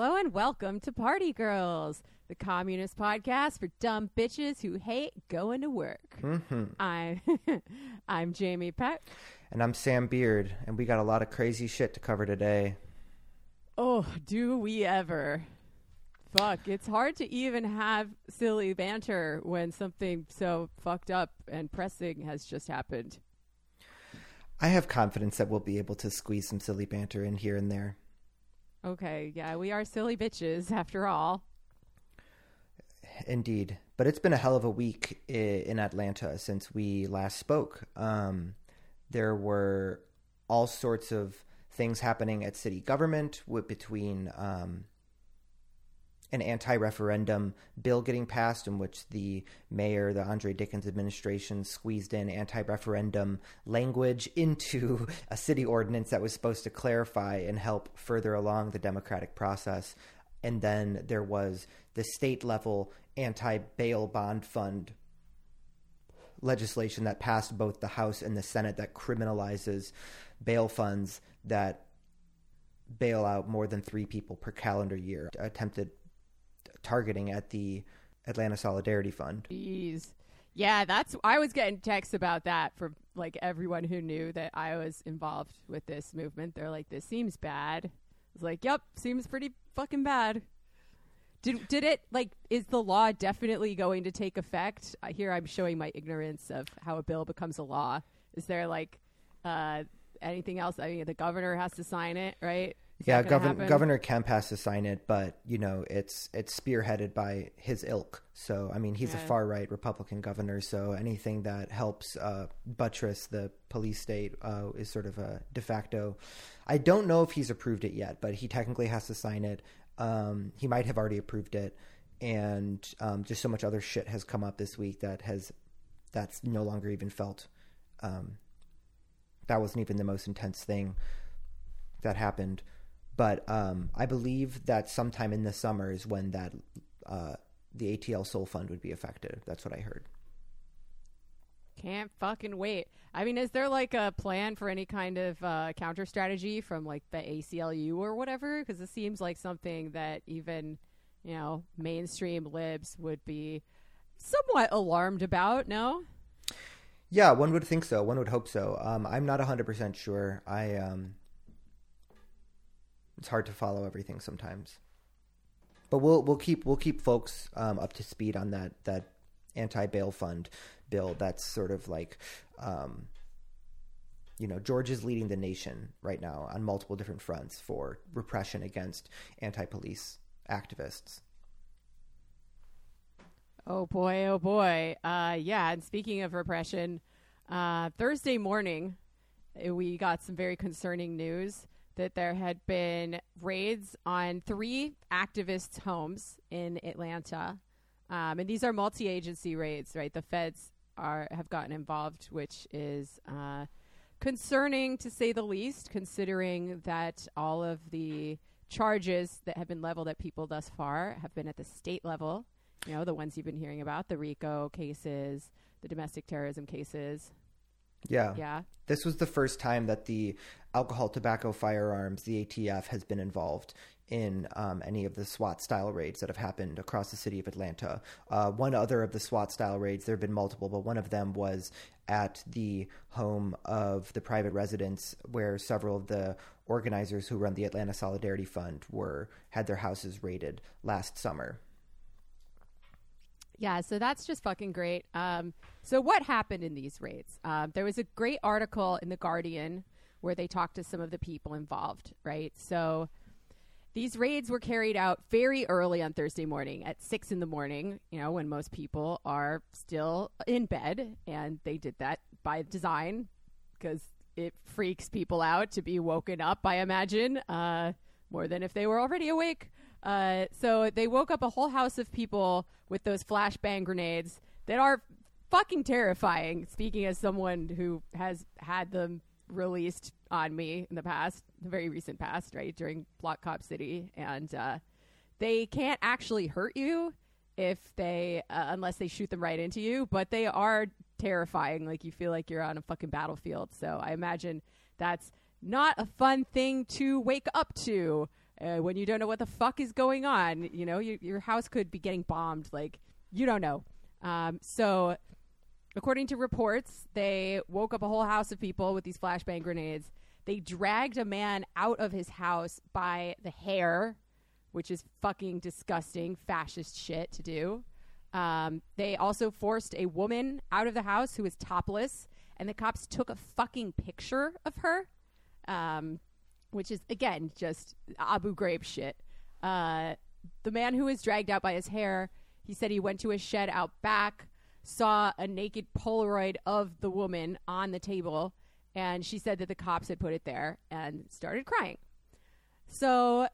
Hello and welcome to Party Girls, the communist podcast for dumb bitches who hate going to work. Mm-hmm. I'm I'm Jamie Peck. And I'm Sam Beard, and we got a lot of crazy shit to cover today. Oh, do we ever? Fuck, it's hard to even have silly banter when something so fucked up and pressing has just happened. I have confidence that we'll be able to squeeze some silly banter in here and there. Okay, yeah, we are silly bitches after all. Indeed. But it's been a hell of a week in Atlanta since we last spoke. Um, there were all sorts of things happening at city government between um, an anti-referendum bill getting passed in which the mayor, the Andre Dickens administration, squeezed in anti-referendum language into a city ordinance that was supposed to clarify and help further along the democratic process. And then there was the state level anti-bail bond fund legislation that passed both the House and the Senate that criminalizes bail funds that bail out more than three people per calendar year. Attempted targeting at the Atlanta Solidarity Fund. Jeez. Yeah, that's I was getting texts about that from like everyone who knew that I was involved with this movement. They're like, "This seems bad." I was like, "Yep, seems pretty fucking bad." Did did it like is the law definitely going to take effect? Here I'm showing my ignorance of how a bill becomes a law. Is there like uh, anything else? I mean, the governor has to sign it, right? Yeah, Governor Governor Kemp has to sign it, but you know it's it's spearheaded by his ilk. So I mean, he's yeah. a far right Republican governor. So anything that helps uh, buttress the police state uh, is sort of a de facto. I don't know if he's approved it yet, but he technically has to sign it. Um, he might have already approved it, and um, just so much other shit has come up this week that has that's no longer even felt. Um, that wasn't even the most intense thing that happened. But um, I believe that sometime in the summer is when that uh, the ATL Soul Fund would be effective. That's what I heard. Can't fucking wait. I mean, is there like a plan for any kind of uh, counter strategy from like the ACLU or whatever? Because it seems like something that even you know mainstream libs would be somewhat alarmed about. No. Yeah, one would think so. One would hope so. Um, I'm not 100% sure. I um, it's hard to follow everything sometimes. But we'll we'll keep we'll keep folks um, up to speed on that that anti bail fund bill. That's sort of like, um, you know, George is leading the nation right now on multiple different fronts for repression against anti police activists. Oh boy, oh boy. Uh, yeah, and speaking of repression, uh, Thursday morning, we got some very concerning news that there had been raids on three activists' homes in Atlanta. Um, and these are multi-agency raids, right? The feds are have gotten involved, which is uh, concerning to say the least, considering that all of the charges that have been leveled at people thus far have been at the state level. You know, the ones you've been hearing about, the RICO cases, the domestic terrorism cases. Yeah. Yeah. This was the first time that the alcohol, tobacco, firearms, the ATF, has been involved in um, any of the SWAT style raids that have happened across the city of Atlanta. Uh, one other of the SWAT style raids, there have been multiple, but one of them was at the home of the private residence where several of the organizers who run the Atlanta Solidarity Fund were had their houses raided last summer. Yeah, so that's just fucking great. Um, so what happened in these raids? Uh, there was a great article in the Guardian where they talked to some of the people involved, right? So these raids were carried out very early on Thursday morning at six in the morning, you know, when most people are still in bed. And they did that by design because it freaks people out to be woken up, I imagine, uh, more than if they were already awake. Uh, so they woke up a whole house of people with those flashbang grenades that are fucking terrifying. Speaking as someone who has had them released on me in the past, the very recent past, right during Block Cop City, and uh, they can't actually hurt you if they uh, unless they shoot them right into you, but they are terrifying. Like you feel like you're on a fucking battlefield. So I imagine that's not a fun thing to wake up to uh, when you don't know what the fuck is going on. You know, you, your house could be getting bombed. Like, you don't know. Um, so, according to reports, they woke up a whole house of people with these flashbang grenades. They dragged a man out of his house by the hair, which is fucking disgusting, fascist shit to do. Um, they also forced a woman out of the house who was topless, and the cops took a fucking picture of her. Um, which is again just Abu Ghraib shit. Uh, the man who was dragged out by his hair, he said he went to a shed out back, saw a naked Polaroid of the woman on the table, and she said that the cops had put it there and started crying. So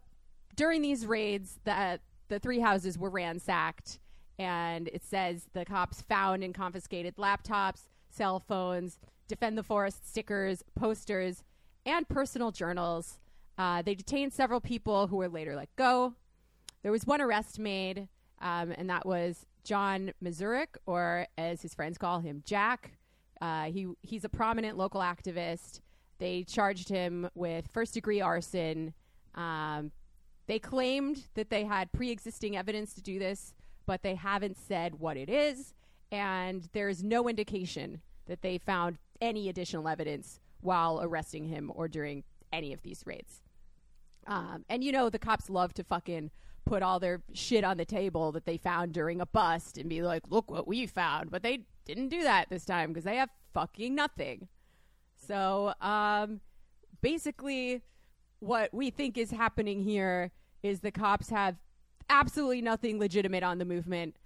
during these raids, the the three houses were ransacked, and it says the cops found and confiscated laptops, cell phones, defend the forest stickers, posters and personal journals. Uh, they detained several people who were later let go. There was one arrest made, um, and that was John Mazurek, or as his friends call him, Jack. Uh, he he's a prominent local activist. They charged him with first degree arson. Um, they claimed that they had pre existing evidence to do this, but they haven't said what it is, and there's no indication that they found any additional evidence while arresting him or during any of these raids. Um, and you know, the cops love to fucking put all their shit on the table that they found during a bust and be like, look what we found. But they didn't do that this time because they have fucking nothing. So, um, basically, what we think is happening here is the cops have absolutely nothing legitimate on the movement,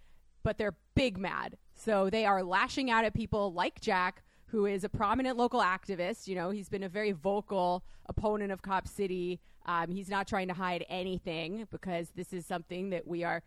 but they're big mad. So they are lashing out at people like Jack who is a prominent local activist. You know, he's been a very vocal opponent of Cop City. Um, he's not trying to hide anything because this is something that we are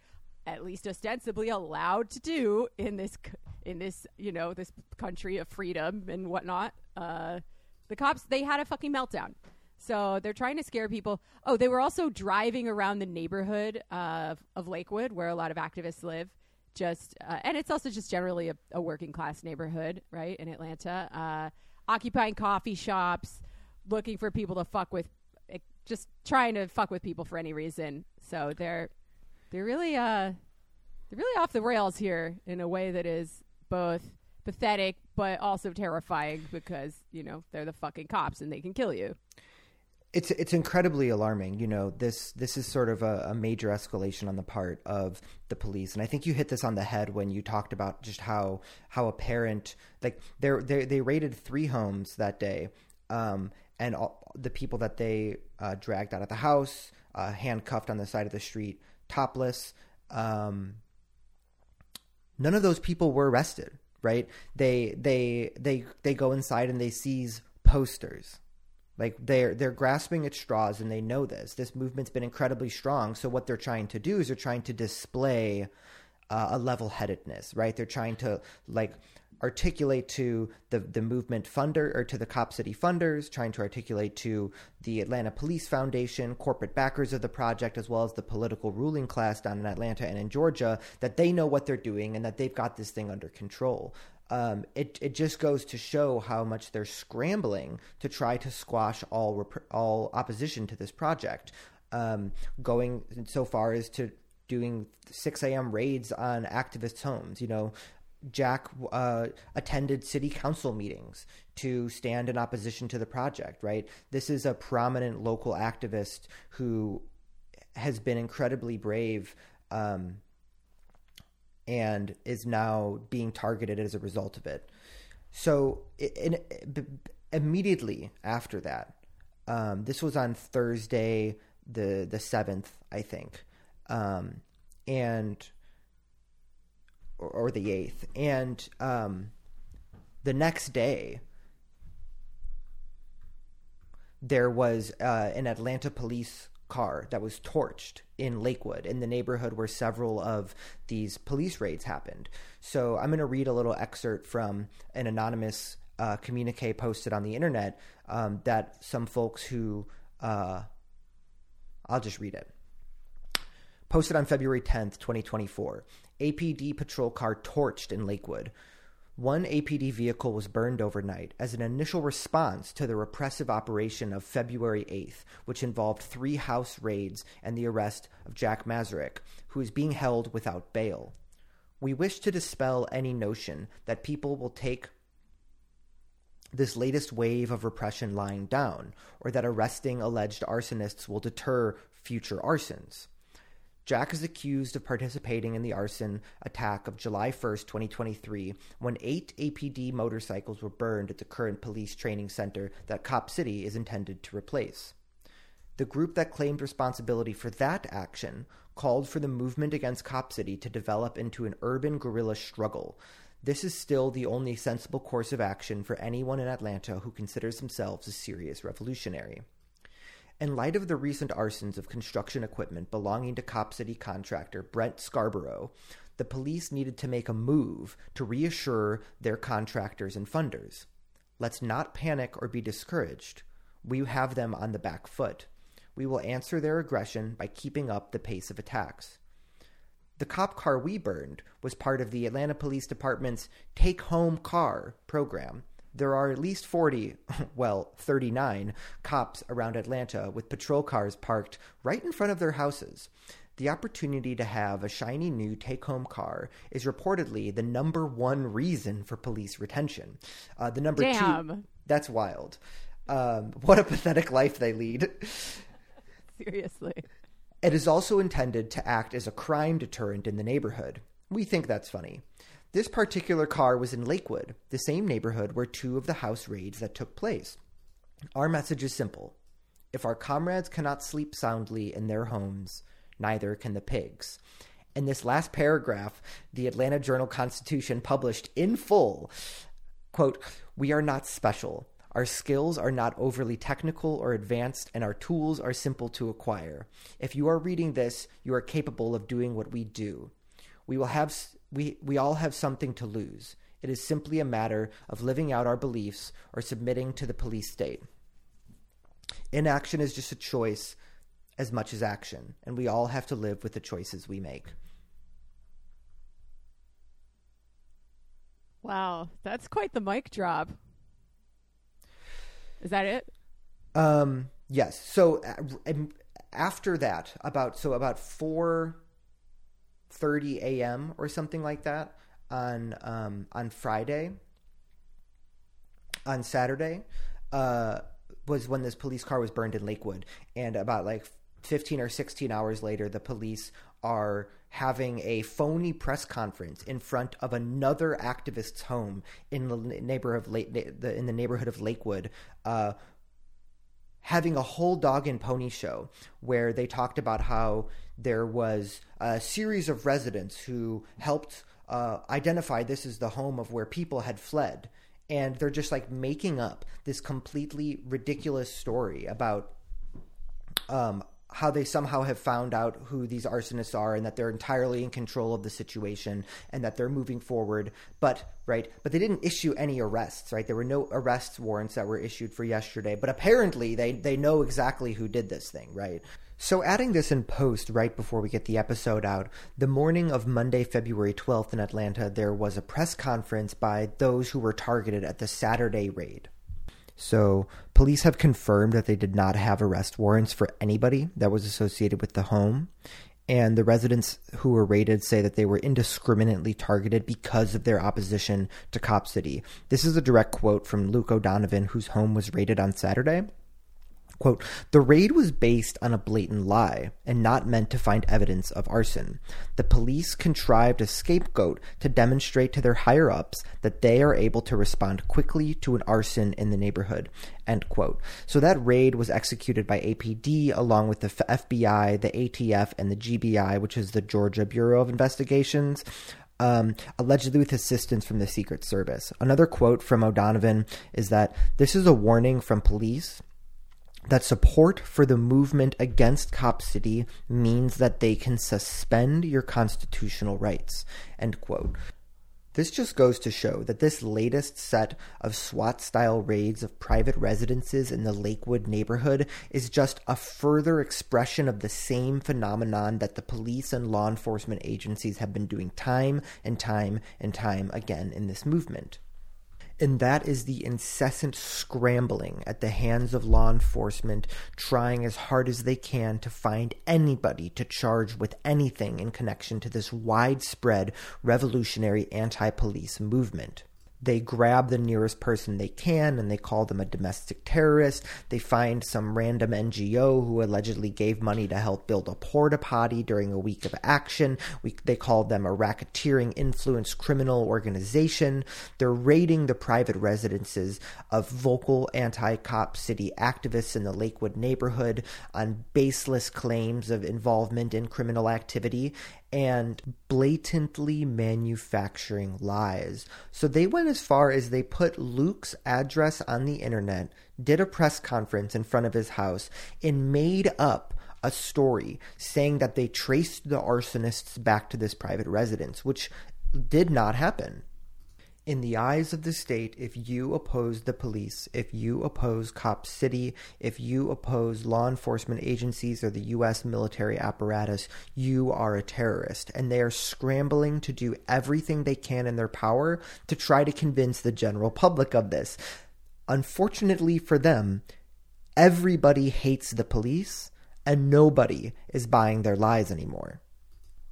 at least ostensibly allowed to do in this in this you know this country of freedom and whatnot. Uh, the cops they had a fucking meltdown. So they're trying to scare people. Oh, they were also driving around the neighborhood of, of Lakewood, where a lot of activists live, just uh, and it's also just generally a, a, working class neighborhood, right in Atlanta. Uh, occupying coffee shops, looking for people to fuck with, eh, just trying to fuck with people for any reason. So they're they're really uh they're really off the rails here in a way that is both pathetic but also terrifying because you know they're the fucking cops and they can kill you it's it's incredibly alarming. You know, this this is sort of a, a, major escalation on the part of the police, and I think you hit this on the head when you talked about just how how apparent like they they they raided three homes that day, um, and all, the people that they uh, dragged out of the house, uh, handcuffed on the side of the street, topless. Um, none of those people were arrested. Right? They they they they go inside and they seize posters like they're they're grasping at straws and they know this. This movement's been incredibly strong. So what they're trying to do is they're trying to display uh, a level-headedness, right? They're trying to like articulate to the the movement funder or to the Cop City funders, trying to articulate to the Atlanta Police Foundation, corporate backers of the project, as well as the political ruling class down in Atlanta and in Georgia, that they know what they're doing and that they've got this thing under control um, it it just goes to show how much they're scrambling to try to squash all rep- all opposition to this project. Um, going so far as to doing 6 a.m. raids on activists' homes. You know, Jack uh, attended city council meetings to stand in opposition to the project, right? This is a prominent local activist who has been incredibly brave um, and is now being targeted as a result of it. So, immediately after that, um, this was on Thursday, the the seventh, I think, um, and or, the eighth, and um, the next day, there was uh, an Atlanta police car that was torched in Lakewood, in the neighborhood where several of these police raids happened. So I'm going to read a little excerpt from an anonymous uh, communique posted on the internet um, that some folks who, uh, I'll just read it. Posted on February 10th, 2024. APD patrol car torched in Lakewood. One APD vehicle was burned overnight as an initial response to the repressive operation of February 8th, which involved three house raids and the arrest of Jack Mazurek, who is being held without bail. We wish to dispel any notion that people will take this latest wave of repression lying down, or that arresting alleged arsonists will deter future arsons. Jack is accused of participating in the arson attack of July 1st, 2023, when eight APD motorcycles were burned at the current police training center that Cop City is intended to replace. The group that claimed responsibility for that action called for the movement against Cop City to develop into an urban guerrilla struggle. This is still the only sensible course of action for anyone in Atlanta who considers themselves a serious revolutionary. In light of the recent arsons of construction equipment belonging to Cop City contractor Brent Scarbrough, the police needed to make a move to reassure their contractors and funders. Let's not panic or be discouraged. We have them on the back foot. We will answer their aggression by keeping up the pace of attacks. The cop car we burned was part of the Atlanta Police Department's Take Home Car program, there are at least 40, well, 39 cops around Atlanta with patrol cars parked right in front of their houses. The opportunity to have a shiny new take home car is reportedly the number one reason for police retention. Uh, the number Damn. two, that's wild. Um, what a pathetic life they lead. Seriously. It is also intended to act as a crime deterrent in the neighborhood. We think that's funny. This particular car was in Lakewood, the same neighborhood where two of the house raids that took place. Our message is simple. If our comrades cannot sleep soundly in their homes, neither can the pigs. In this last paragraph, the Atlanta Journal Constitution published in full, quote, "We are not special. Our skills are not overly technical or advanced, and our tools are simple to acquire. If you are reading this, you are capable of doing what we do. We will have we, we all have something to lose. It is simply a matter of living out our beliefs or submitting to the police state. Inaction is just a choice as much as action, and we all have to live with the choices we make. Wow, that's quite the mic drop. Is that it? Um, yes. So uh, after that, about so about four 30 a.m. or something like that on um, on Friday. On Saturday, uh, was when this police car was burned in Lakewood, and about like 15 or 16 hours later, the police are having a phony press conference in front of another activist's home in the neighborhood of Lake, in the neighborhood of Lakewood, uh, having a whole dog and pony show where they talked about how there was a series of residents who helped uh, identify this as the home of where people had fled. And they're just like making up this completely ridiculous story about um, how they somehow have found out who these arsonists are and that they're entirely in control of the situation and that they're moving forward. But right but they didn't issue any arrests right? There were no arrest warrants that were issued for yesterday but apparently they they know exactly who did this thing right? So adding this in post right before we get the episode out the morning of monday february 12th in atlanta there was a press conference by those who were targeted at the saturday raid so, police have confirmed that they did not have arrest warrants for anybody that was associated with the home. And the residents who were raided say that they were indiscriminately targeted because of their opposition to Cop City. This is a direct quote from Luke O'Donovan, whose home was raided on Saturday. Quote, the raid was based on a blatant lie and not meant to find evidence of arson. The police contrived a scapegoat to demonstrate to their higher ups that they are able to respond quickly to an arson in the neighborhood. End quote. So that raid was executed by APD along with the FBI, the ATF, and the GBI, which is the Georgia Bureau of Investigations. Um, allegedly with assistance from the Secret Service. Another quote from O'Donovan is that this is a warning from police that support for the movement against Cop City means that they can suspend your constitutional rights. End quote. This just goes to show that this latest set of SWAT style raids of private residences in the Lakewood neighborhood is just a further expression of the same phenomenon that the police and law enforcement agencies have been doing time and time and time again in this movement and that is the incessant scrambling at the hands of law enforcement, trying as hard as they can to find anybody to charge with anything in connection to this widespread revolutionary anti police movement. They grab the nearest person they can and they call them a domestic terrorist. They find some random NGO who allegedly gave money to help build a porta potty during a week of action. We, they call them a racketeering influence criminal organization. They're raiding the private residences of vocal anti cop city activists in the Lakewood neighborhood on baseless claims of involvement in criminal activity and blatantly manufacturing lies. So they went as far as they put Luke's address on the internet, did a press conference in front of his house, and made up a story saying that they traced the arsonists back to this private residence, which did not happen in the eyes of the state, if you oppose the police, if you oppose Cop City, if you oppose law enforcement agencies or the U.S. military apparatus, you are a terrorist. And they are scrambling to do everything they can in their power to try to convince the general public of this. Unfortunately for them, everybody hates the police and nobody is buying their lies anymore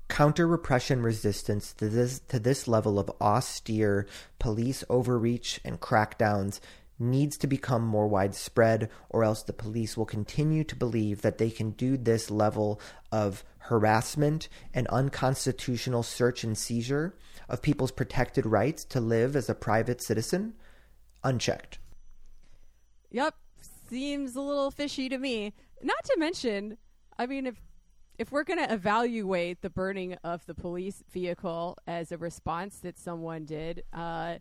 counter repression resistance to this to this level of austere police overreach and crackdowns needs to become more widespread or else the police will continue to believe that they can do this level of harassment and unconstitutional search and seizure of people's protected rights to live as a private citizen unchecked. Yep, seems a little fishy to me. Not to mention, I mean if if we're going to evaluate the burning of the police vehicle as a response that someone did, uh,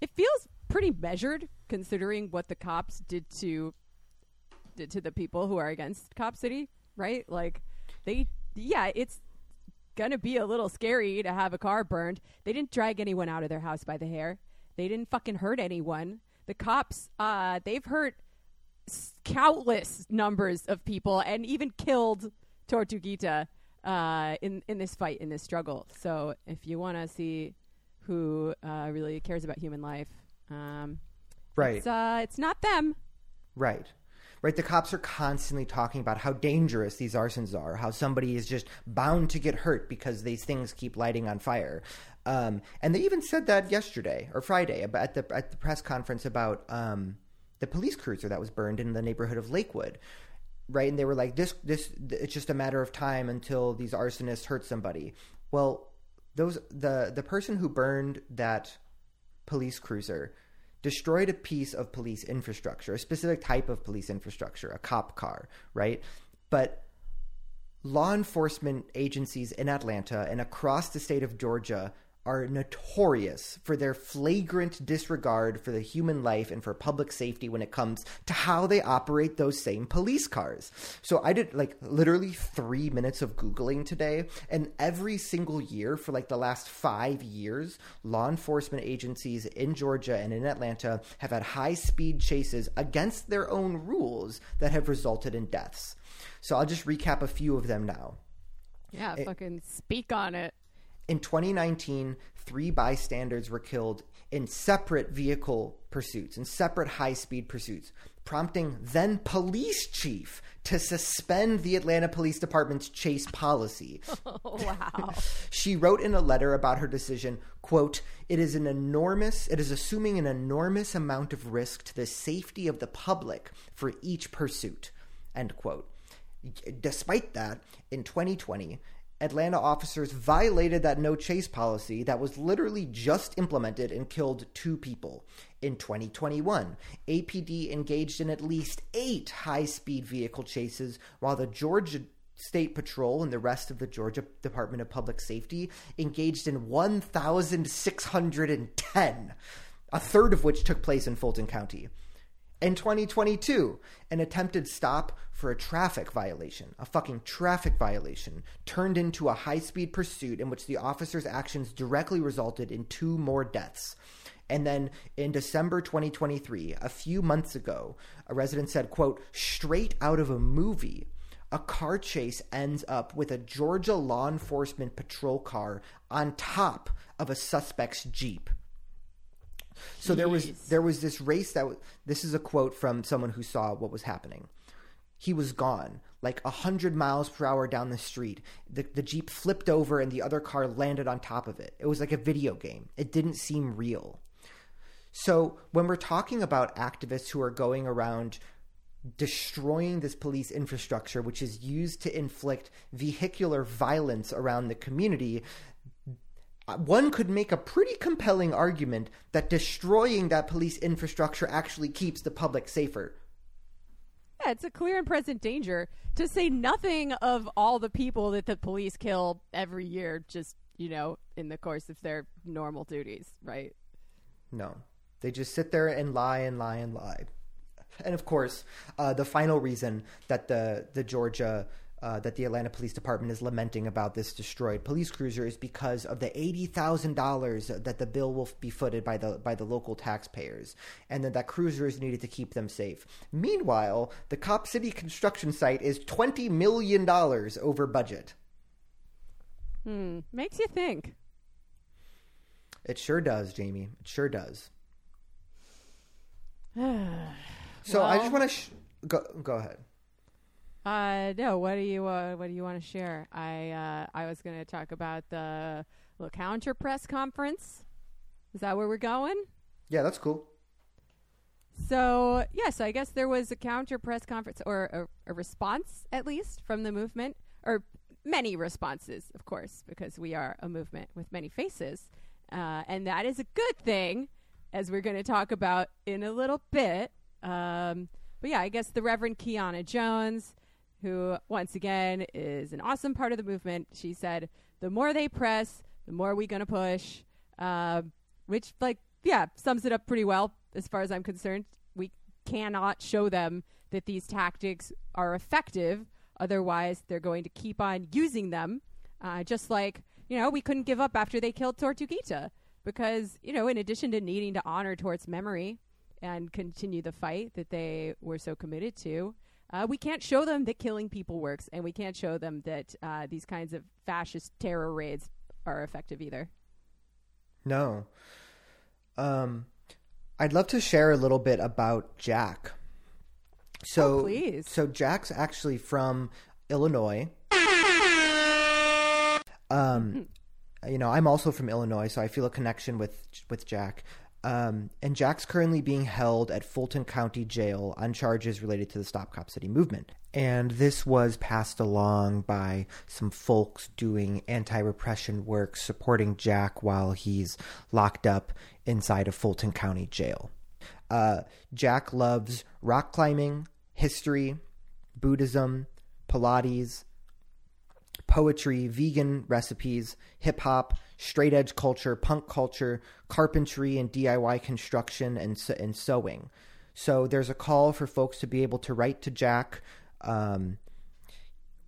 it feels pretty measured considering what the cops did to did to the people who are against Cop City, right? Like they yeah, it's gonna be a little scary to have a car burned. They didn't drag anyone out of their house by the hair. They didn't fucking hurt anyone. The cops, uh, they've hurt countless numbers of people and even killed Tortuguita uh, in in this fight in this struggle. So if you want to see who uh, really cares about human life, um, right? It's, uh, it's not them, right? Right, the cops are constantly talking about how dangerous these arsons are, how somebody is just bound to get hurt because these things keep lighting on fire. Um, and they even said that yesterday or Friday at the at the press conference about um, the police cruiser that was burned in the neighborhood of Lakewood, right? And they were like, this, this, it's just a matter of time until these arsonists hurt somebody. Well, those the the person who burned that police cruiser destroyed a piece of police infrastructure, a specific type of police infrastructure, a cop car, right? But law enforcement agencies in Atlanta and across the state of Georgia are notorious for their flagrant disregard for the human life and for public safety when it comes to how they operate those same police cars. So I did like literally three minutes of Googling today, and every single year for like the last five years, law enforcement agencies in Georgia and in Atlanta have had high speed chases against their own rules that have resulted in deaths. So I'll just recap a few of them now. Yeah, it, fucking speak on it. In 2019, three bystanders were killed in separate vehicle pursuits, in separate high speed pursuits, prompting then police chief to suspend the Atlanta Police Department's chase policy. Oh, wow. she wrote in a letter about her decision, quote, "It is an enormous, it is assuming an enormous amount of risk to the safety of the public for each pursuit." End quote. Despite that, in 2020, Atlanta officers violated that no chase policy that was literally just implemented and killed two people. In 2021, APD engaged in at least eight high speed vehicle chases, while the Georgia State Patrol and the rest of the Georgia Department of Public Safety engaged in 1,610, a third of which took place in Fulton County. In 2022, an attempted stop for a traffic violation, a fucking traffic violation, turned into a high speed pursuit in which the officer's actions directly resulted in two more deaths. And then in December 2023, a few months ago, a resident said, quote, straight out of a movie, a car chase ends up with a Georgia law enforcement patrol car on top of a suspect's Jeep. So there was there was this race that w- this is a quote from someone who saw what was happening. He was gone, like a hundred miles per hour down the street. The the jeep flipped over and the other car landed on top of it. It was like a video game. It didn't seem real. So when we're talking about activists who are going around destroying this police infrastructure, which is used to inflict vehicular violence around the community, one could make a pretty compelling argument that destroying that police infrastructure actually keeps the public safer. Yeah, it's a clear and present danger to say nothing of all the people that the police kill every year, just, you know, in the course of their normal duties, right? No. They just sit there and lie and lie and lie. And of course, uh, the final reason that the, the Georgia uh, that the Atlanta Police Department is lamenting about this destroyed police cruiser is because of the eighty thousand dollars that the bill will be footed by the by the local taxpayers, and that that cruiser is needed to keep them safe. Meanwhile, the Cop City construction site is twenty million dollars over budget. Hmm, makes you think. It sure does, Jamie. It sure does. so I just want to sh- go go ahead. Uh, no. What do you uh, What do you want to share? I uh, I was going to talk about the little counter press conference. Is that where we're going? Yeah, that's cool. So yes, I guess there was a counter press conference or a, a response at least from the movement, or many responses, of course, because we are a movement with many faces, uh, and that is a good thing, as we're going to talk about in a little bit. Um, but yeah, I guess the Reverend Keyanna Jones who once again is an awesome part of the movement. She said, "The more they press, the more we're gonna push," uh, which, like, yeah, sums it up pretty well as far as I'm concerned. We cannot show them that these tactics are effective, otherwise they're going to keep on using them. Uh, just like you know, we couldn't give up after they killed Tortuguita because you know, in addition to needing to honor Tort's memory and continue the fight that they were so committed to uh, we can't show them that killing people works, and we can't show them that uh, these kinds of fascist terror raids are effective either. No. Um, I'd love to share a little bit about Jack. So, oh, please. So Jack's actually from Illinois. Um, you know, I'm also from Illinois, so I feel a connection with with Jack. Um, and Jack's currently being held at Fulton County Jail on charges related to the Stop Cop City movement. And this was passed along by some folks doing anti repression work supporting Jack while he's locked up inside of Fulton County Jail. Uh, Jack loves rock climbing, history, Buddhism, Pilates, poetry, vegan recipes, hip hop, straight edge culture, punk culture, carpentry and DIY construction, and, and sewing. So there's a call for folks to be able to write to Jack. Um,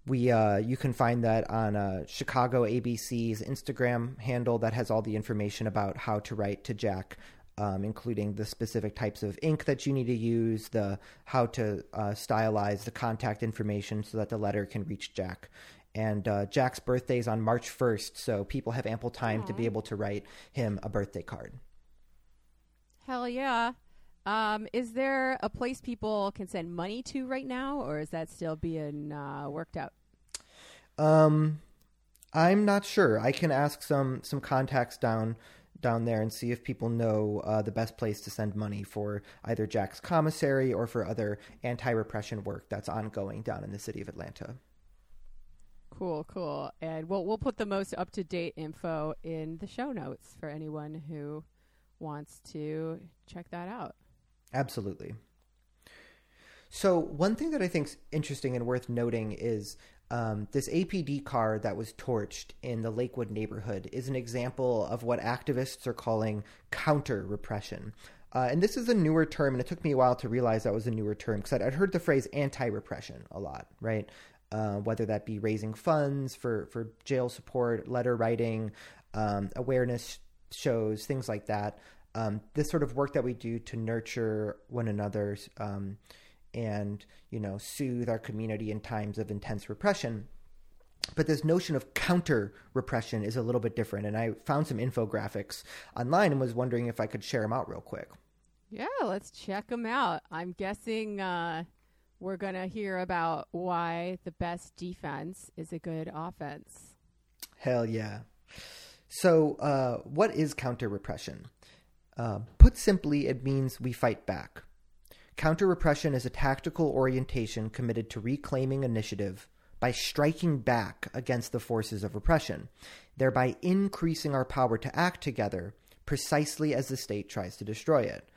we uh, you can find that on uh, Chicago ABC's Instagram handle that has all the information about how to write to Jack, um, including the specific types of ink that you need to use, the how to uh, stylize the contact information so that the letter can reach Jack and uh, Jack's birthday is on March 1st, so people have ample time Aww. to be able to write him a birthday card. Hell yeah. Um, is there a place people can send money to right now, or is that still being uh, worked out? Um, I'm not sure. I can ask some some contacts down down there and see if people know uh, the best place to send money for either Jack's commissary or for other anti-repression work that's ongoing down in the city of Atlanta. Cool, cool. And we'll we'll put the most up to date info in the show notes for anyone who wants to check that out. Absolutely. So one thing that I think is interesting and worth noting is um, this APD car that was torched in the Lakewood neighborhood is an example of what activists are calling counter repression. Uh, and this is a newer term, and it took me a while to realize that was a newer term because I'd, I'd, heard the phrase anti-repression a lot, right? Uh, whether that be raising funds for for jail support, letter writing, um, awareness shows, things like that. Um, this sort of work that we do to nurture one another um, and you know soothe our community in times of intense repression. But this notion of counter repression is a little bit different and i found some infographics online and was wondering if i could share them out real quick. Yeah let's check them out. I'm guessing uh, we're going to hear about why the best defense is a good offense. Hell yeah. So uh, what is counter repression uh, put simply it means we fight back. Counter repression is a tactical orientation committed to reclaiming initiative by striking back against the forces of oppression, thereby increasing our power to act together precisely as the state tries to destroy it.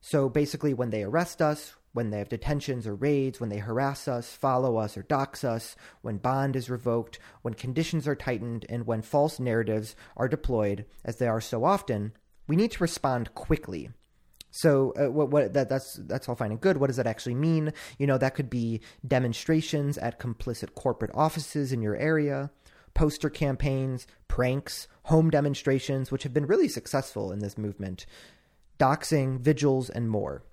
So basically, when they arrest us, when they have detentions or raids, when they harass us, follow us, or dox us, when bond is revoked, when conditions are tightened, and when false narratives are deployed, as they are so often, we need to respond quickly so uh, what, what that that's that's all fine and good. What does that actually mean? You know, that could be demonstrations at complicit corporate offices in your area, poster campaigns, pranks, home demonstrations, which have been really successful in this movement, doxing, vigils, and more.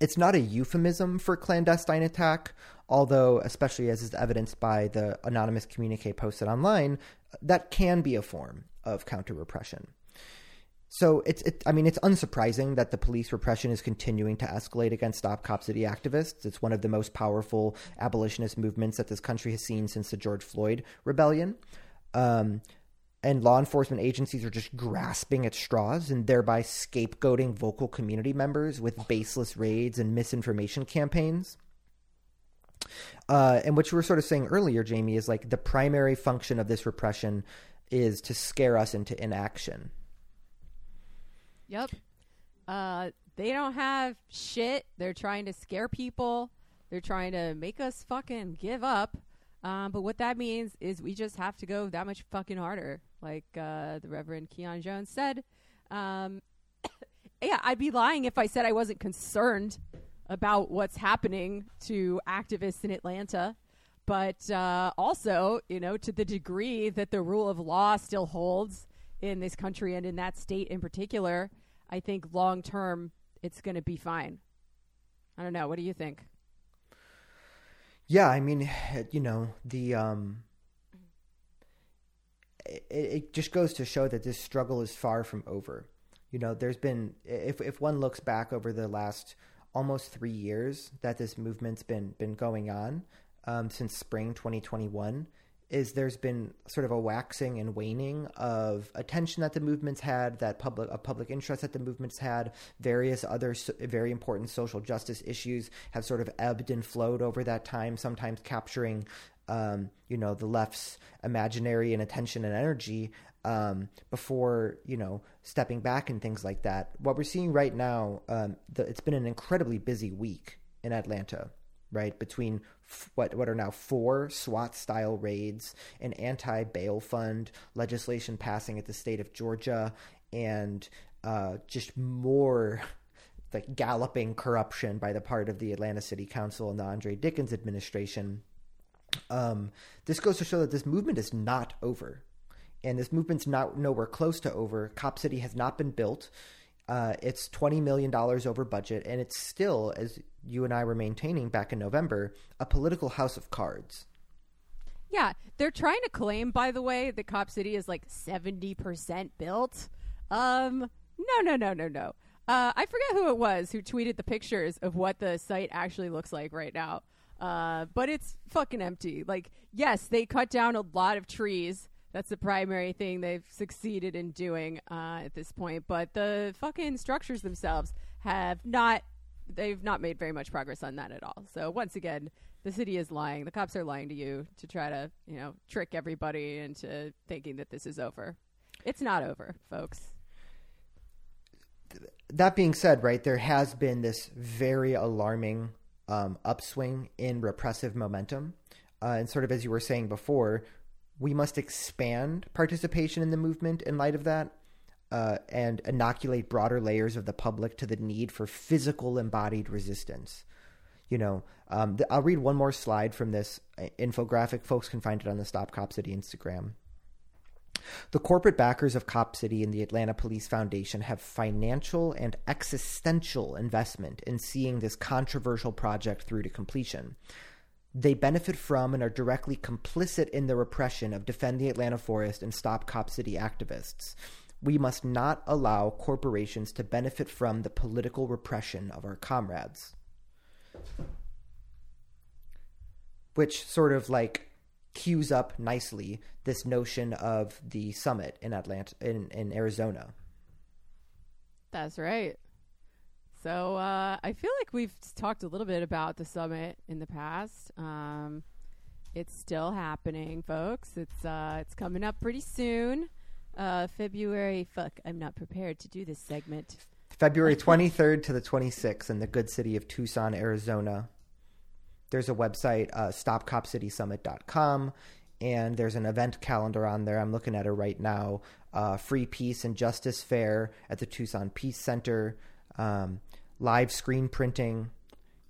It's not a euphemism for clandestine attack, although, especially as is evidenced by the anonymous communique posted online, that can be a form of counter repression. So it's, it, I mean, it's unsurprising that the police repression is continuing to escalate against Stop Cop City activists. It's one of the most powerful abolitionist movements that this country has seen since the George Floyd rebellion. Um, and law enforcement agencies are just grasping at straws and thereby scapegoating vocal community members with baseless raids and misinformation campaigns. Uh, and what you were sort of saying earlier, Jamie, is like the primary function of this repression is to scare us into inaction. Yep. Uh, they don't have shit. They're trying to scare people. They're trying to make us fucking give up. Um, but what that means is we just have to go that much fucking harder, like uh, the Reverend Keyanna Jones said. Um, yeah, I'd be lying if I said I wasn't concerned about what's happening to activists in Atlanta. But uh, also, you know, to the degree that the rule of law still holds in this country and in that state in particular, I think long term it's going to be fine. I don't know. What do you think? Yeah, I mean, you know, the um it, it just goes to show that this struggle is far from over. You know, there's been if if one looks back over the last almost 3 years that this movement's been been going on um, since spring 2021, is there's been sort of a waxing and waning of attention that the movement's had, that public of public interest that the movement's had. Various other so, very important social justice issues have sort of ebbed and flowed over that time, sometimes capturing, um, you know, the left's imaginary and attention and energy um, before you know stepping back and things like that. What we're seeing right now, um, the, it's been an incredibly busy week in Atlanta right? Between what what are now four SWAT style raids, an anti bail fund legislation passing at the state of Georgia, and uh, just more like galloping corruption by the part of the Atlanta City Council and the Andre Dickens administration. Um, this goes to show that this movement is not over, and this movement's not nowhere close to over. Cop City has not been built. Uh, it's $20 million over budget, and it's still, as you and I were maintaining back in November, a political house of cards. Yeah, they're trying to claim, by the way, that Cop City is like 70% built. Um, no, no, no, no, no. Uh, I forget who it was who tweeted the pictures of what the site actually looks like right now. Uh, but it's fucking empty. Like, yes, they cut down a lot of trees that's the primary thing they've succeeded in doing uh, at this point. But the fucking structures themselves have not. They've not made very much progress on that at all. So once again, the city is lying. The cops are lying to you to try to, you know, trick everybody into thinking that this is over. It's not over, folks. That being said, right, there has been this very alarming um, upswing in repressive momentum. Uh, and sort of as you were saying before, we must expand participation in the movement in light of that. Uh, and inoculate broader layers of the public to the need for physical embodied resistance. You know, um, I'll read one more slide from this uh, infographic. Folks can find it on the Stop Cop City Instagram. The corporate backers of Cop City and the Atlanta Police Foundation have financial and existential investment in seeing this controversial project through to completion. They benefit from and are directly complicit in the repression of Defend the Atlanta Forest and Stop Cop City activists. We must not allow corporations to benefit from the political repression of our comrades. Which sort of like cues up nicely this notion of the summit in Atlanta in, in Arizona. That's right. So uh, I feel like we've talked a little bit about the summit in the past. Um, it's still happening, folks. It's uh, it's coming up pretty soon. Uh, February. Fuck, I'm not prepared to do this segment. February 23rd to the 26th in the good city of Tucson, Arizona. There's a website, uh, stopcopcitysummit.com, and there's an event calendar on there. I'm looking at it right now. Uh, free Peace and Justice Fair at the Tucson Peace Center, um, live screen printing,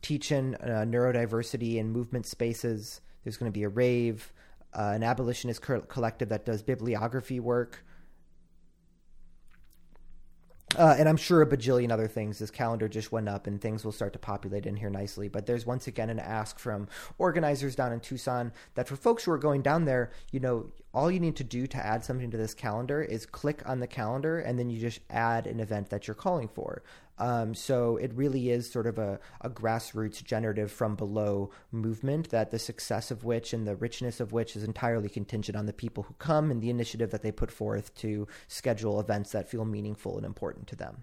teaching uh, neurodiversity and movement spaces. There's going to be a rave, uh, an abolitionist co- collective that does bibliography work. Uh, and I'm sure a bajillion other things. This calendar just went up, and things will start to populate in here nicely. But there's once again an ask from organizers down in Tucson that for folks who are going down there, you know, all you need to do to add something to this calendar is click on the calendar, and then you just add an event that you're calling for. Um, so it really is sort of a, a grassroots generative from below movement that the success of which and the richness of which is entirely contingent on the people who come and the initiative that they put forth to schedule events that feel meaningful and important to them.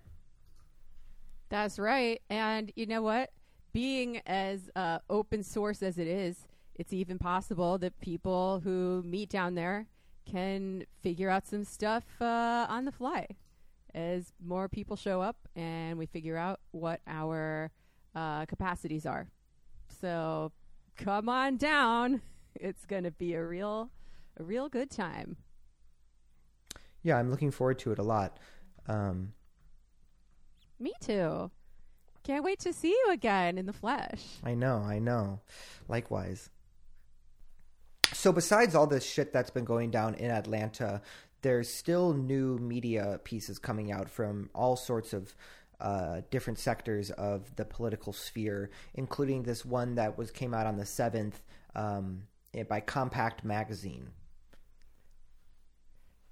That's right. And you know what? Being as uh, open source as it is, it's even possible that people who meet down there can figure out some stuff uh, on the fly as more people show up and we figure out what our uh, capacities are. So come on down. It's going to be a real, a real good time. Yeah, I'm looking forward to it a lot. Um, Me too. Can't wait to see you again in the flesh. I know, I know. Likewise. So, besides all this shit that's been going down in Atlanta, there's still new media pieces coming out from all sorts of uh, different sectors of the political sphere, including this one that was came out on the seventh um, by Compact Magazine.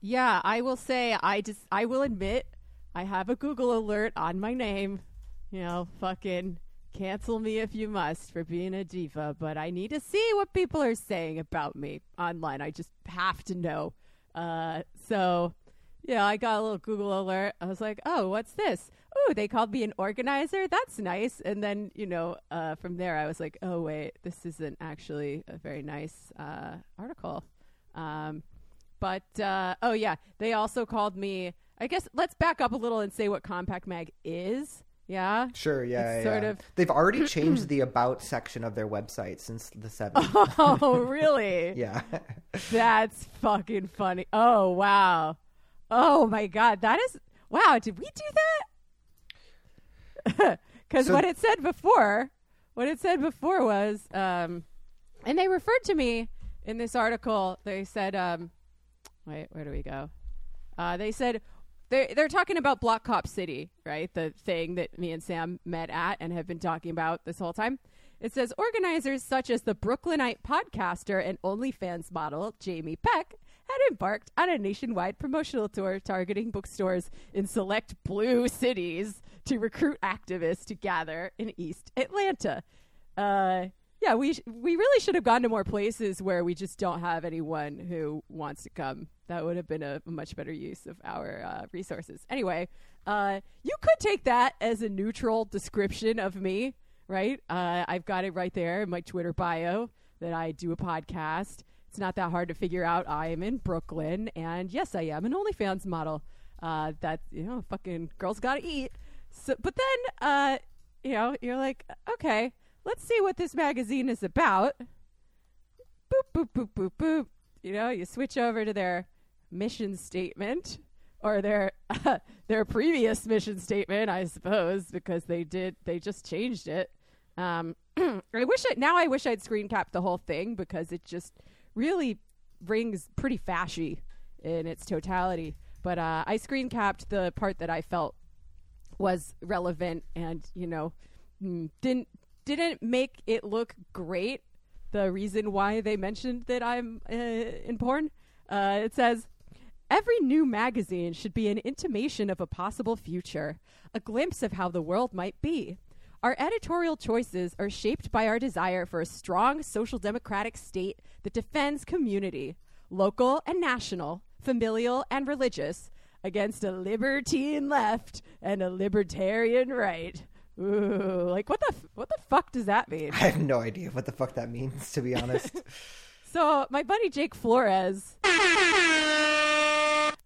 Yeah, I will say I just I will admit I have a Google alert on my name. You know, fucking cancel me if you must for being a diva, but I need to see what people are saying about me online. I just have to know uh, so, yeah, I got a little Google alert. I was like, oh, what's this? Oh, they called me an organizer. That's nice. And then, you know, uh, from there, I was like, oh, wait, this isn't actually a very nice uh, article. Um, but, uh, oh, yeah, they also called me. I guess let's back up a little and say what Compact Mag is. Yeah. Sure. Yeah. Yeah. Sort of. They've already changed the about section of their website since the 70s. Oh, really? yeah. That's fucking funny. Oh, wow. Oh my god, that is wow. Did we do that? Because so, what it said before, what it said before was, um, and they referred to me in this article. They said, um, wait, where do we go? Uh, they said they're they're talking about Block Cop City, right? The thing that me and Sam met at and have been talking about this whole time. It says organizers such as the Brooklynite podcaster and OnlyFans model Jamie Peck had embarked on a nationwide promotional tour targeting bookstores in select blue cities to recruit activists to gather in East Atlanta. Uh, yeah, we we really should have gone to more places where we just don't have anyone who wants to come. That would have been a, a much better use of our uh, resources. Anyway, uh, you could take that as a neutral description of me, right? Uh, I've got it right there in my Twitter bio that I do a podcast. It's not that hard to figure out. I am in Brooklyn, and yes, I am an OnlyFans model. Uh, that you know, fucking girls gotta eat. So, but then, uh, you know, you're like, okay let's see what this magazine is about. Boop, boop, boop, boop, boop. You know, you switch over to their mission statement. or their their previous mission statement, I suppose, because they did they just changed it. Um, I wish it now. I wish I'd screen capped the whole thing because it just really rings pretty fashy in its totality. But uh, I screen capped the part that I felt was relevant and you know mm, didn't didn't make it look great. The reason why they mentioned that I'm uh, in porn, uh, it says every new magazine should be an intimation of a possible future, a glimpse of how the world might be. Our editorial choices are shaped by our desire for a strong social democratic state that defends community, local and national, familial and religious, against a libertine left and a libertarian right. Ooh, like what the f- what the fuck does that mean? I have no idea what the fuck that means, to be honest. so my buddy Jake Flores,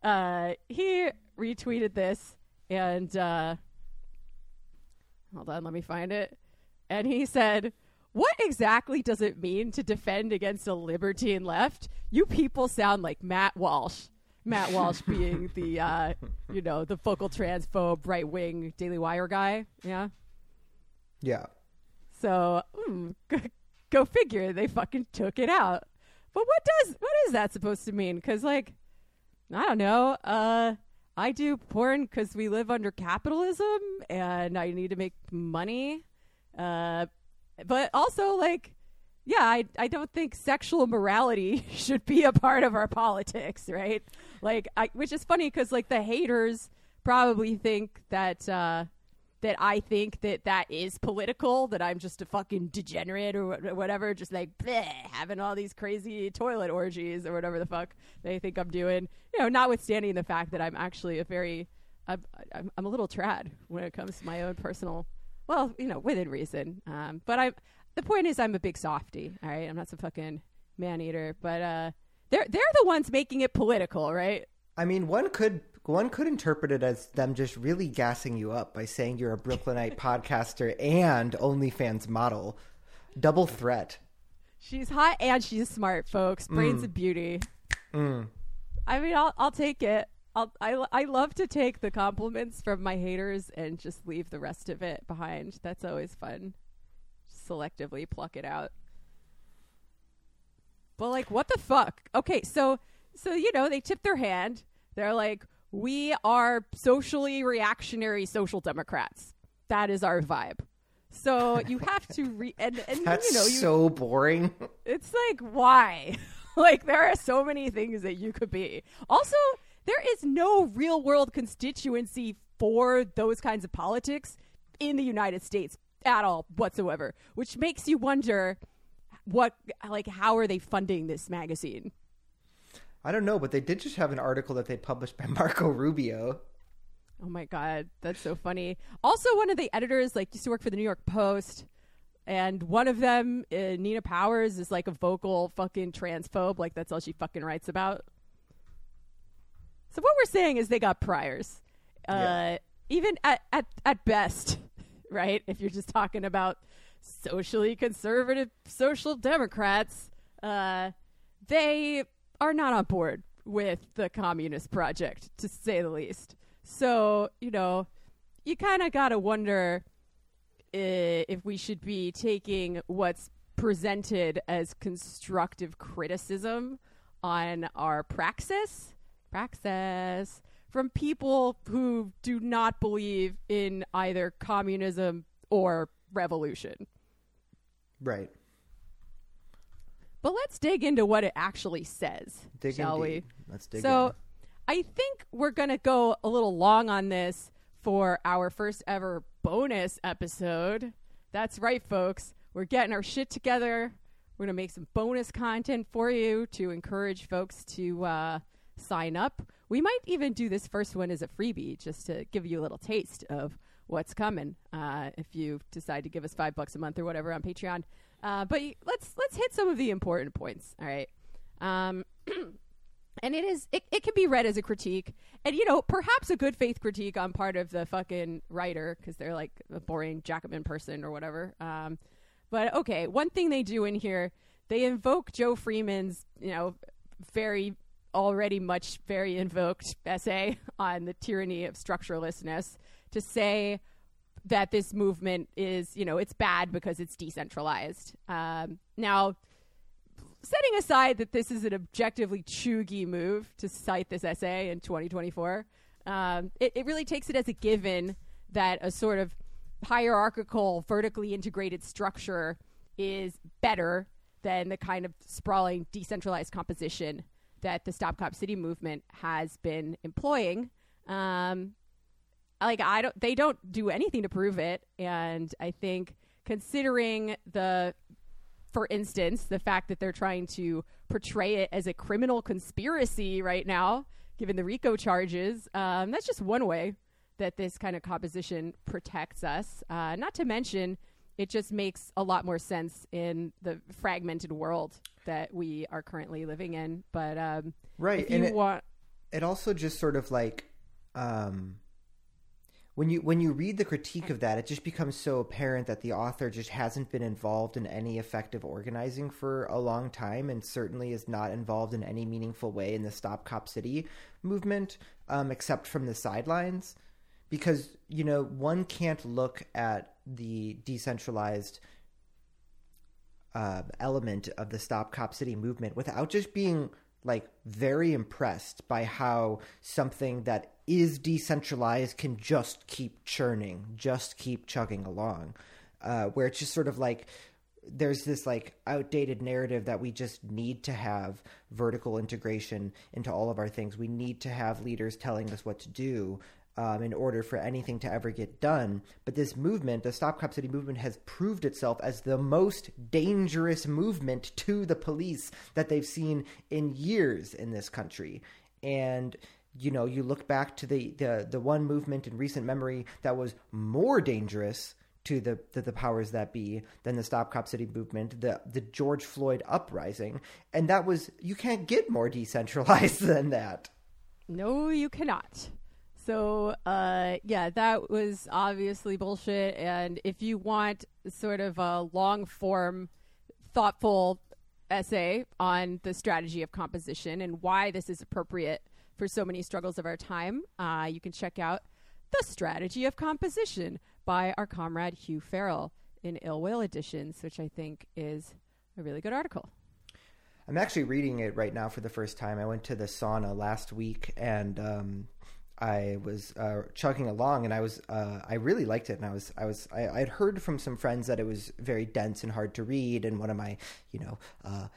uh, he retweeted this, and uh, hold on, let me find it. And he said, "What exactly does it mean to defend against a libertine left? You people sound like Matt Walsh." Matt Walsh being the uh, you know the vocal transphobe right wing Daily Wire guy. Yeah. Yeah. So mm, go, go figure. They fucking took it out. But what does what is that supposed to mean? Because like I don't know. Uh, I do porn because we live under capitalism and I need to make money. Uh, but also like yeah, I I don't think sexual morality should be a part of our politics, right? Like, I, which is funny because like the haters probably think that uh, that I think that that is political, that I'm just a fucking degenerate or whatever, just like bleh, having all these crazy toilet orgies or whatever the fuck they think I'm doing. You know, notwithstanding the fact that I'm actually a very I'm, I'm, a little trad when it comes to my own personal, well, you know, within reason. Um, but I'm the point is I'm a big softy. All right, I'm not some fucking man eater, but uh, they're they're the ones making it political, right? I mean, one could one could interpret it as them just really gassing you up by saying you're a Brooklynite podcaster and OnlyFans model. Double threat. She's hot and she's smart, folks. Brains mm. of beauty. Mm. I mean, I'll I'll take it. I'll, I I love to take the compliments from my haters and just leave the rest of it behind. That's always fun selectively pluck it out. But like, what the fuck? Okay, so so you know they tip their hand. They're like, we are socially reactionary social democrats. That is our vibe. So you have to re and, and That's you know you, so boring. It's like why? like there are so many things that you could be. Also, there is no real world constituency for those kinds of politics in the United States at all whatsoever, which makes you wonder what like how are they funding this magazine? I don't know, but they did just have an article that they published by Marco Rubio. Oh my god, that's so funny. Also, one of the editors like used to work for the New York Post, and one of them, uh, Nina Powers, is like a vocal fucking transphobe. Like that's all she fucking writes about. So what we're saying is they got priors, uh, yeah. even at, at at best right? If you're just talking about socially conservative social democrats, uh, they are not on board with the communist project, to say the least. So, you know, you kind of got to wonder if we should be taking what's presented as constructive criticism on our praxis, praxis, from people who do not believe in either communism or revolution. Right. But let's dig into what it actually says, dig shall indeed. we? Let's dig so, in. I think we're going to go a little long on this for our first ever bonus episode. That's right, folks. We're getting our shit together. We're going to make some bonus content for you to encourage folks to uh, sign up. We might even do this first one as a freebie just to give you a little taste of what's coming uh, if you decide to give us five bucks a month or whatever on Patreon. Uh, but let's let's hit some of the important points. All right. Um, and it is it, it can be read as a critique and you know perhaps a good faith critique on part of the fucking writer because they're like a boring jacobin person or whatever um, but okay one thing they do in here they invoke Jo Freeman's you know very already much very invoked essay on the tyranny of structurelessness to say that this movement is, you know, it's bad because it's decentralized. Um, now, setting aside that this is an objectively chuggy move to cite this essay in 2024, um, it, it really takes it as a given that a sort of hierarchical, vertically integrated structure is better than the kind of sprawling, decentralized composition that the Stop Cop City movement has been employing. Um, like I don't, they don't do anything to prove it, and I think considering the, for instance, the fact that they're trying to portray it as a criminal conspiracy right now, given the RICO charges, um, that's just one way that this kind of composition protects us. Uh, not to mention, it just makes a lot more sense in the fragmented world that we are currently living in. But um, right, if you and it, want, it also just sort of like um, when you when you read the critique of that, it just becomes so apparent that the author just hasn't been involved in any effective organizing for a long time, and certainly is not involved in any meaningful way in the Stop Cop City movement, um, except from the sidelines because you know one can't look at the decentralized uh, element of the Stop Cop City movement without just being like very impressed by how something that is decentralized can just keep churning, just keep chugging along. Uh, where it's just sort of like there's this like outdated narrative that we just need to have vertical integration into all of our things. We need to have leaders telling us what to do um, in order for anything to ever get done. But this movement, the Stop Cop City movement, has proved itself as the most dangerous movement to the police that they've seen in years in this country. And you know, you look back to the the, the one movement in recent memory that was more dangerous to the, the, the powers that be than the Stop Cop City movement, the the George Floyd uprising, and that was you can't get more decentralized than that. No, you cannot. So, uh, yeah, that was obviously bullshit. And if you want sort of a long form, thoughtful essay on the strategy of composition and why this is appropriate for so many struggles of our time, uh, you can check out The Strategy of Composition by our comrade Hugh Farrell in Ill Will Editions, which I think is a really good article. I'm actually reading it right now for the first time. I went to the sauna last week and um, I was uh, chugging along, and I was uh, I really liked it, and I was I was I, had heard from some friends that it was very dense and hard to read, and one of my you know uh,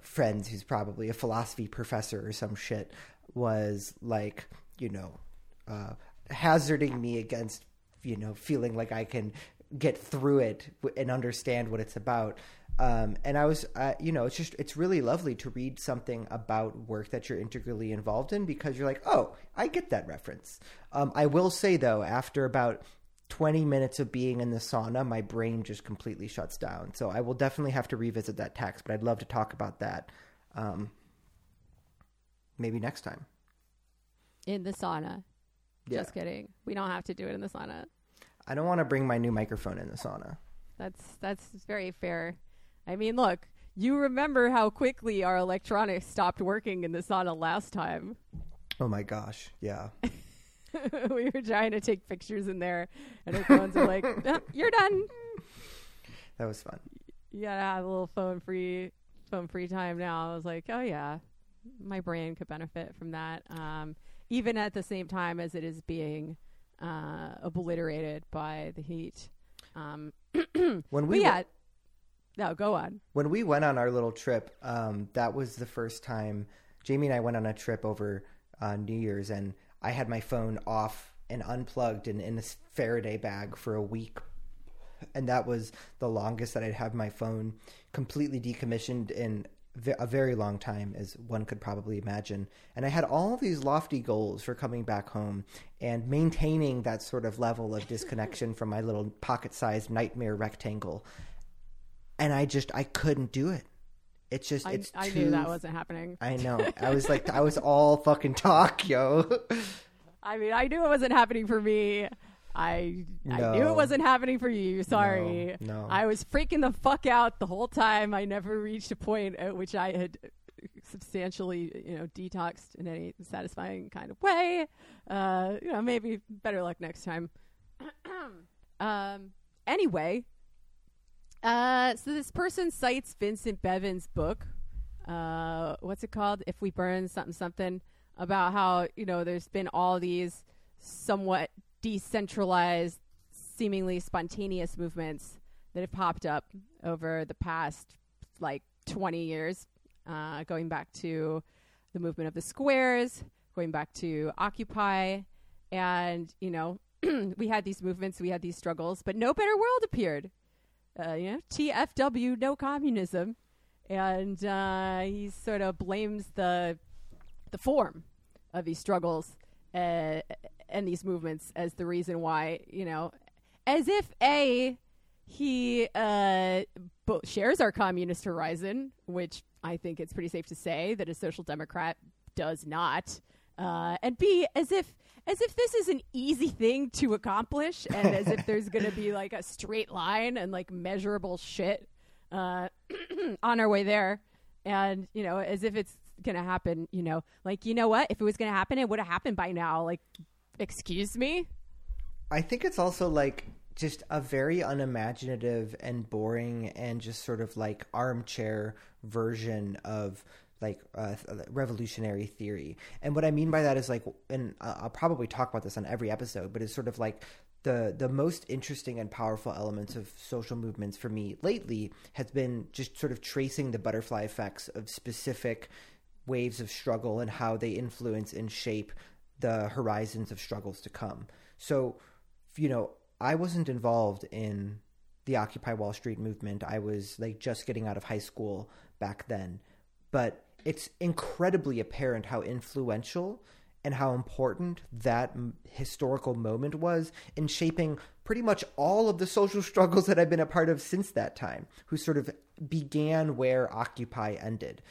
friends who's probably a philosophy professor or some shit was like you know uh, hazarding me against you know feeling like I can get through it and understand what it's about. Um, and I was, uh, you know, it's just, it's really lovely to read something about work that you're integrally involved in because you're like, oh, I get that reference. Um, I will say though, after about 20 minutes of being in the sauna, my brain just completely shuts down. So I will definitely have to revisit that text, but I'd love to talk about that um, maybe next time. In the sauna. Yeah. Just kidding. We don't have to do it in the sauna. I don't want to bring my new microphone in the sauna. That's that's very fair. I mean, look, you remember how quickly our electronics stopped working in the sauna last time. Oh my gosh, yeah. we were trying to take pictures in there, and our phones are like, oh, "You're done." That was fun. You gotta have a little phone free, phone free time now. I was like, "Oh yeah, my brain could benefit from that." Um, even at the same time as it is being uh, obliterated by the heat. Um, when we yeah, no, go on. When we went on our little trip, um, that was the first time Jamie and I went on a trip over uh, New Year's, and I had my phone off and unplugged and in a Faraday bag for a week. And that was the longest that I'd have my phone completely decommissioned in a very long time, as one could probably imagine. And I had all these lofty goals for coming back home and maintaining that sort of level of disconnection from my little pocket sized nightmare rectangle and I just I couldn't do it. It's just I, it's I too, knew that wasn't happening. I know. I was like I was all fucking talk, yo. I mean, I knew it wasn't happening for me. I no. I knew it wasn't happening for you. Sorry. No, no. I was freaking the fuck out the whole time. I never reached a point at which I had substantially, you know, detoxed in any satisfying kind of way. Uh, you know, maybe better luck next time. um, anyway, uh, so this person cites Vincent Bevins' book. Uh, what's it called? If we burn something, something about how you know there's been all these somewhat decentralized, seemingly spontaneous movements that have popped up over the past like 20 years, uh, going back to the movement of the squares, going back to Occupy, and you know we had these movements, we had these struggles, but no better world appeared. Uh, you know, TFW, no communism, and uh, he sort of blames the the form of these struggles uh, and these movements as the reason why you know, as if a he uh, shares our communist horizon, which I think it's pretty safe to say that a social democrat does not. Uh, and B, as if as if this is an easy thing to accomplish, and as if there's going to be like a straight line and like measurable shit uh, on our way there, and you know, as if it's going to happen. You know, like you know what? If it was going to happen, it would have happened by now. Like, excuse me. I think it's also like just a very unimaginative and boring and just sort of like armchair version of like uh, revolutionary theory. And what I mean by that is like, and I'll probably talk about this on every episode, but it's sort of like the the most interesting and powerful elements of social movements for me lately has been just sort of tracing the butterfly effects of specific waves of struggle and how they influence and shape the horizons of struggles to come. So, you know, I wasn't involved in the Occupy Wall Street movement. I was like just getting out of high school back then. But it's incredibly apparent how influential and how important that historical moment was in shaping pretty much all of the social struggles that I've been a part of since that time, who sort of began where Occupy ended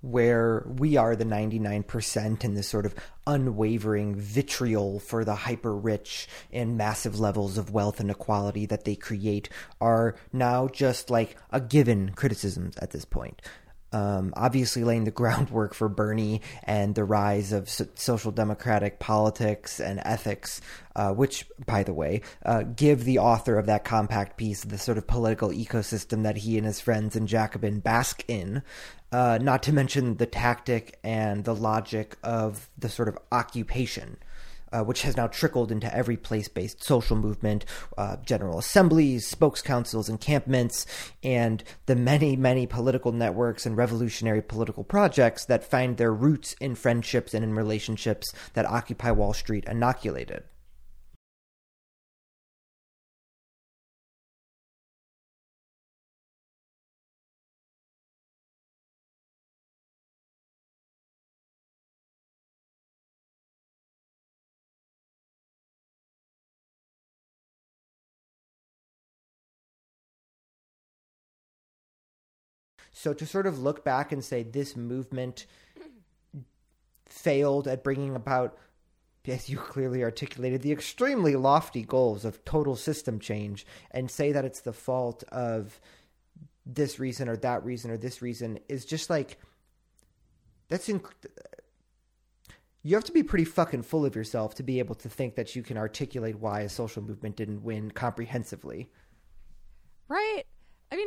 where we are the 99% in this sort of unwavering vitriol for the hyper rich and massive levels of wealth and equality that they create are now just like a given criticisms at this point um, obviously laying the groundwork for Bernie and the rise of so- social democratic politics and ethics, uh, which, by the way, uh, give the author of that compact piece the sort of political ecosystem that he and his friends in Jacobin bask in. Uh, not to mention the tactic and the logic of the sort of occupation uh, which has now trickled into every place based social movement, uh, general assemblies, spokes councils, encampments, and the many, many political networks and revolutionary political projects that find their roots in friendships and in relationships that Occupy Wall Street inoculated. So to sort of look back and say this movement failed at bringing about, as you clearly articulated, the extremely lofty goals of total system change, and say that it's the fault of this reason or that reason or this reason is just like that's inc- you have to be pretty fucking full of yourself to be able to think that you can articulate why a social movement didn't win comprehensively. Right.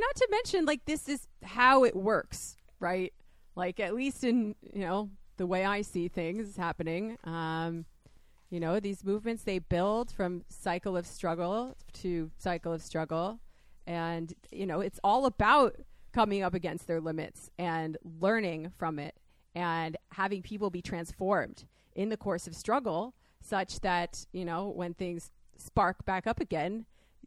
Not to mention, like, this is how it works, right? Like, at least in, you know, the way I see things happening. Um, you know, these movements, they build from cycle of struggle to cycle of struggle. And, you know, it's all about coming up against their limits and learning from it and having people be transformed in the course of struggle such that, you know, when things spark back up again,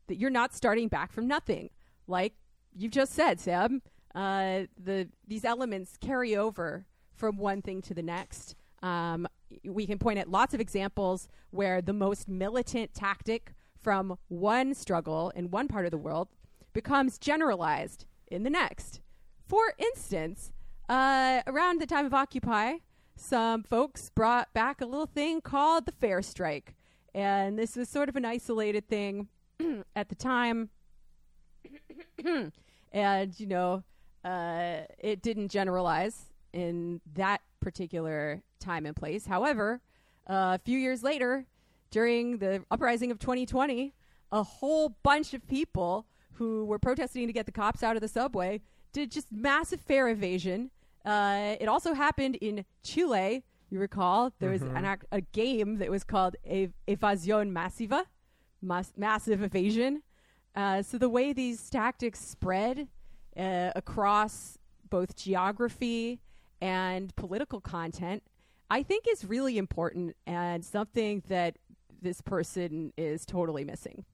that you're not starting back from nothing. Like you just said, Sam, uh, the these elements carry over from one thing to the next. Um, we can point at lots of examples where the most militant tactic from one struggle in one part of the world becomes generalized in the next. For instance, uh, around the time of Occupy, some folks brought back a little thing called the fare strike. And this was sort of an isolated thing at the time. and you know, uh, it didn't generalize in that particular time and place. However, uh, a few years later, during the uprising of 2020, a whole bunch of people who were protesting to get the cops out of the subway did just massive fare evasion. Uh, it also happened in Chile. You recall there was Mm-hmm. an a game that was called Ev- Evasión Masiva, mas- massive evasion. Uh, so the way these tactics spread uh, across both geography and political content, I think is really important and something that this person is totally missing.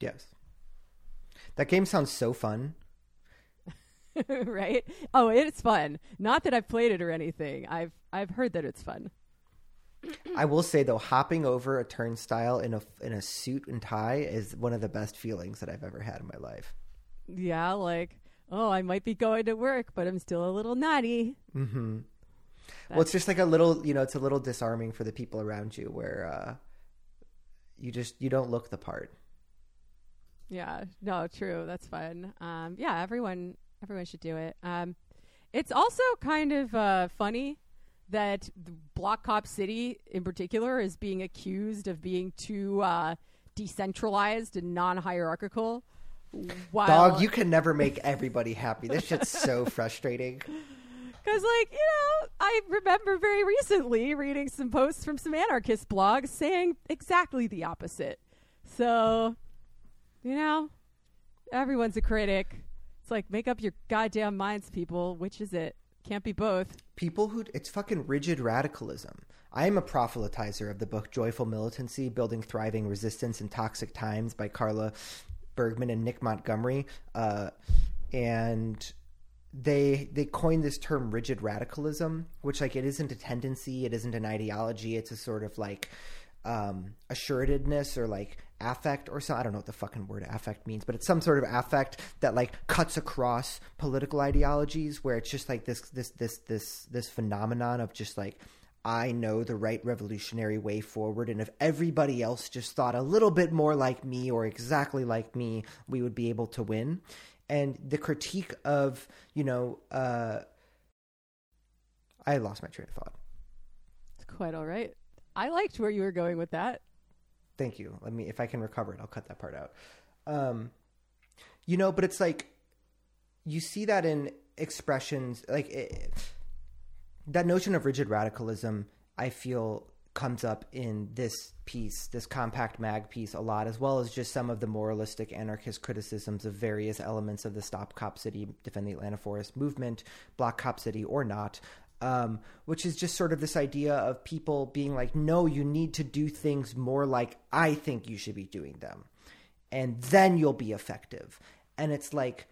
Yes. That game sounds so fun. right? Oh, it's fun. Not that I've played it or anything. I've I've heard that it's fun. I will say though, hopping over a turnstile in a in a suit and tie is one of the best feelings that I've ever had in my life. Yeah, like oh, I might be going to work, but I'm still a little naughty. Mm-hmm. Well, it's just like a little, you know, it's a little disarming for the people around you, where uh, you just you don't look the part. Yeah, no, true. That's fun. Um, yeah, everyone everyone should do it. Um, it's also kind of uh, funny that Block Cop City, in particular, is being accused of being too uh, decentralized and non-hierarchical. While, Dog, you can never make everybody happy. This shit's so frustrating. Because, like, you know, I remember very recently reading some posts from some anarchist blogs saying exactly the opposite. So, you know, everyone's a critic. It's like, make up your goddamn minds, people. Which is it? Can't be both. People who it's fucking rigid radicalism. I am a proselytizer of the book Joyful Militancy: Building Thriving Resistance in Toxic Times by Carla Bergman and Nick Montgomery. Uh, and they they coined this term rigid radicalism, which like it isn't a tendency, it isn't an ideology, it's a sort of like um, assuredness or like affect or so I don't know what the fucking word affect means, but it's some sort of affect that like cuts across political ideologies where it's just like this this this this this phenomenon of just like I know the right revolutionary way forward and if everybody else just thought a little bit more like me or exactly like me, we would be able to win. And the critique of, you know, uh I lost my train of thought. It's quite all right. I liked where you were going with that. Thank you. Let me, if I can recover it, I'll cut that part out. Um, you know, but it's like you see that in expressions like it, that notion of rigid radicalism. I feel comes up in this piece, this compact mag piece, a lot, as well as just some of the moralistic anarchist criticisms of various elements of the Stop Cop City, Defend the Atlanta Forest movement, Block Cop City or not. Um, which is just sort of this idea of people being like, no, you need to do things more like I think you should be doing them. And then you'll be effective. And it's like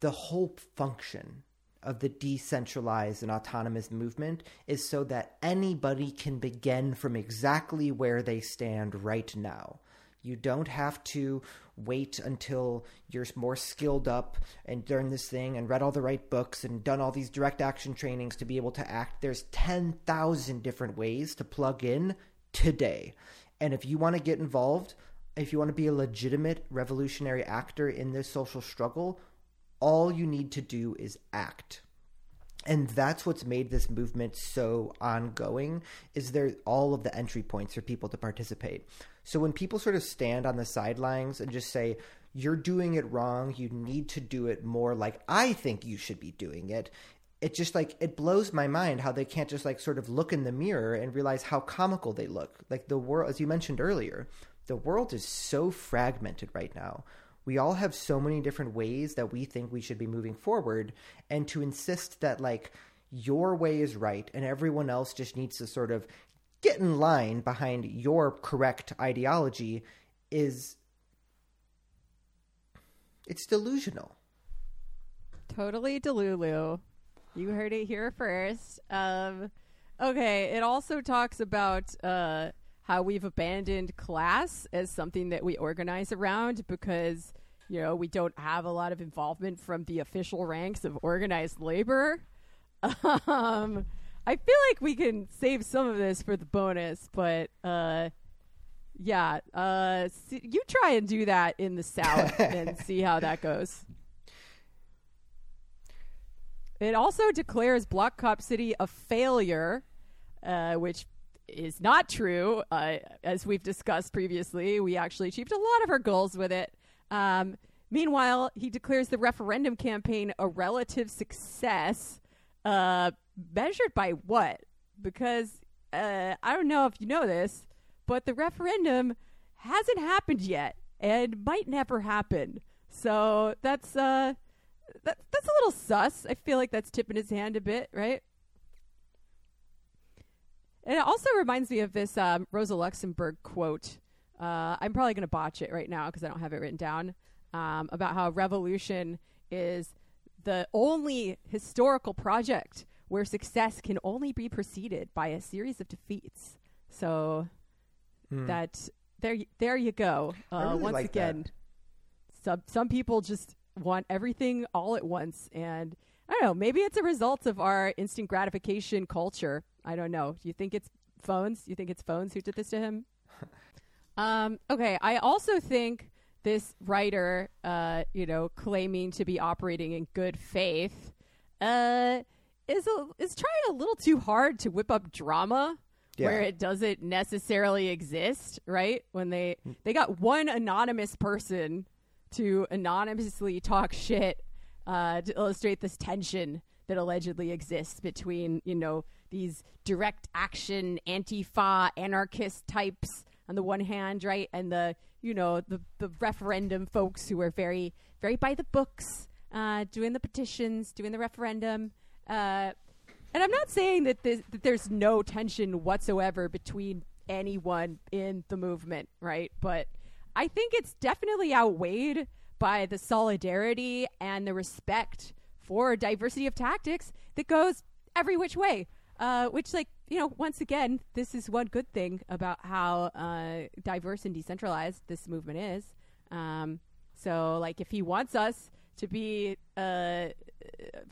the whole function of the decentralized and autonomous movement is so that anybody can begin from exactly where they stand right now. You don't have to wait until you're more skilled up and learned this thing and read all the right books and done all these direct action trainings to be able to act. There's 10,000 different ways to plug in today. And if you want to get involved, if you want to be a legitimate revolutionary actor in this social struggle, all you need to do is act and that's what's made this movement so ongoing is there all of the entry points for people to participate so when people sort of stand on the sidelines and just say you're doing it wrong. You need to do it more like i think you should be doing it it just like it blows my mind how they can't just like sort of look in the mirror and realize how comical they look. Like the world as you mentioned earlier the world is so fragmented right now. We all have so many different ways that we think we should be moving forward. And to insist that like your way is right and everyone else just needs to sort of get in line behind your correct ideology is it's delusional Totally Delulu. You heard it here first. Um, okay, it also talks about uh, how we've abandoned class as something that we organize around because, you know, we don't have a lot of involvement from the official ranks of organized labor. Um, I feel like we can save some of this for the bonus, but uh, yeah, uh, see, you try and do that in the South and see how that goes. it also declares Block Cop City a failure, uh, which is not true. Uh, as we've discussed previously, we actually achieved a lot of our goals with it. Um, meanwhile, he declares the referendum campaign a relative success, uh, measured by what? Because uh, I don't know if you know this, but the referendum hasn't happened yet and might never happen. So that's uh, that, that's a little sus. I feel like that's tipping his hand a bit, right? And it also reminds me of this um, Rosa Luxemburg quote. Uh, I'm probably going to botch it right now because I don't have it written down. Um, about how revolution is the only historical project where success can only be preceded by a series of defeats. So hmm. that there, there you go. Uh, really once like again, that. some some people just want everything all at once, and I don't know. Maybe it's a result of our instant gratification culture. I don't know. Do you think it's phones? You think it's phones who did this to him? um, okay. I also think this writer, uh, you know, claiming to be operating in good faith, uh, is a, is trying a little too hard to whip up drama yeah. where it doesn't necessarily exist. Right when they they got one anonymous person to anonymously talk shit uh, to illustrate this tension that allegedly exists between you know these direct action antifa anarchist types on the one hand, right, and the you know the the referendum folks who are very very by the books, uh, doing the petitions, doing the referendum. Uh, and I'm not saying that, that there's no tension whatsoever between anyone in the movement, right? But I think it's definitely outweighed by the solidarity and the respect for diversity of tactics that goes every which way. Uh, which, like, you know, once again, this is one good thing about how uh, diverse and decentralized this movement is. Um, so, like, if he wants us to be uh,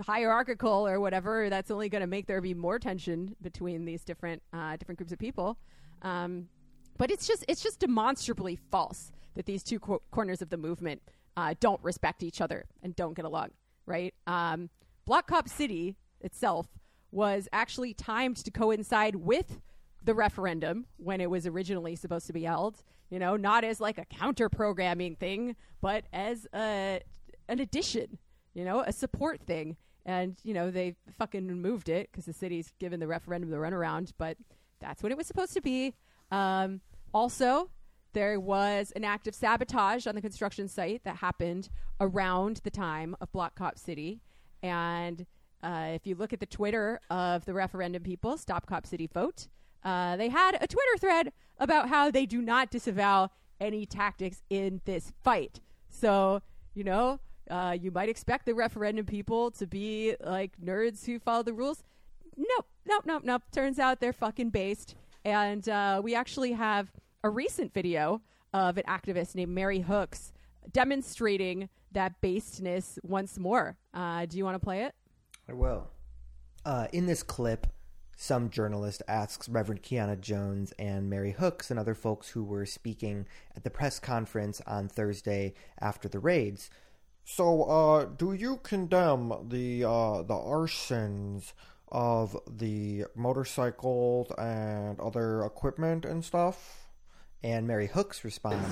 hierarchical or whatever, that's only going to make there be more tension between these different uh, different groups of people. Um, but it's just it's just demonstrably false that these two co- corners of the movement uh, don't respect each other and don't get along. Right? Um, Block Cop City itself was actually timed to coincide with the referendum when it was originally supposed to be held. You know, not as like a counter programming thing, but as a an addition. You know, a support thing. And you know they fucking moved it because the city's given the referendum the runaround, but that's what it was supposed to be. Um, also, there was an act of sabotage on the construction site that happened around the time of Block Cop City. And uh, if you look at the Twitter of the referendum people, Stop Cop City Vote, uh, they had a Twitter thread about how they do not disavow any tactics in this fight. So, you know, uh, you might expect the referendum people to be like nerds who follow the rules. Nope, nope, nope, nope. Turns out they're fucking based. And uh, we actually have a recent video of an activist named Mary Hooks demonstrating that basedness once more. Uh, do you want to play it? I will. Uh, in this clip, some journalist asks Reverend Keyanna Jones and Mary Hooks and other folks who were speaking at the press conference on Thursday after the raids. So, uh, do you condemn the uh, the arsons of the motorcycles and other equipment and stuff? And Mary Hooks responds,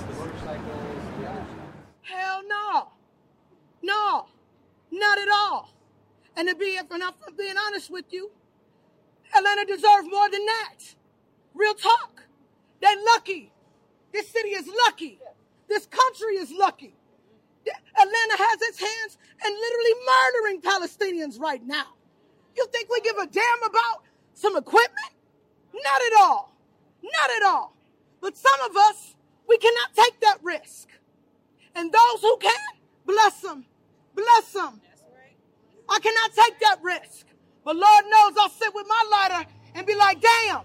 Hell no. No. Not at all. And to be, if I'm being honest with you, Atlanta deserves more than that. Real talk. They're lucky. This city is lucky. This country is lucky. Atlanta has its hands in literally murdering Palestinians right now. You think we give a damn about some equipment? Not at all. Not at all. But some of us, we cannot take that risk. And those who can, bless them. Bless them. I cannot take that risk. But Lord knows I'll sit with my lighter and be like, damn.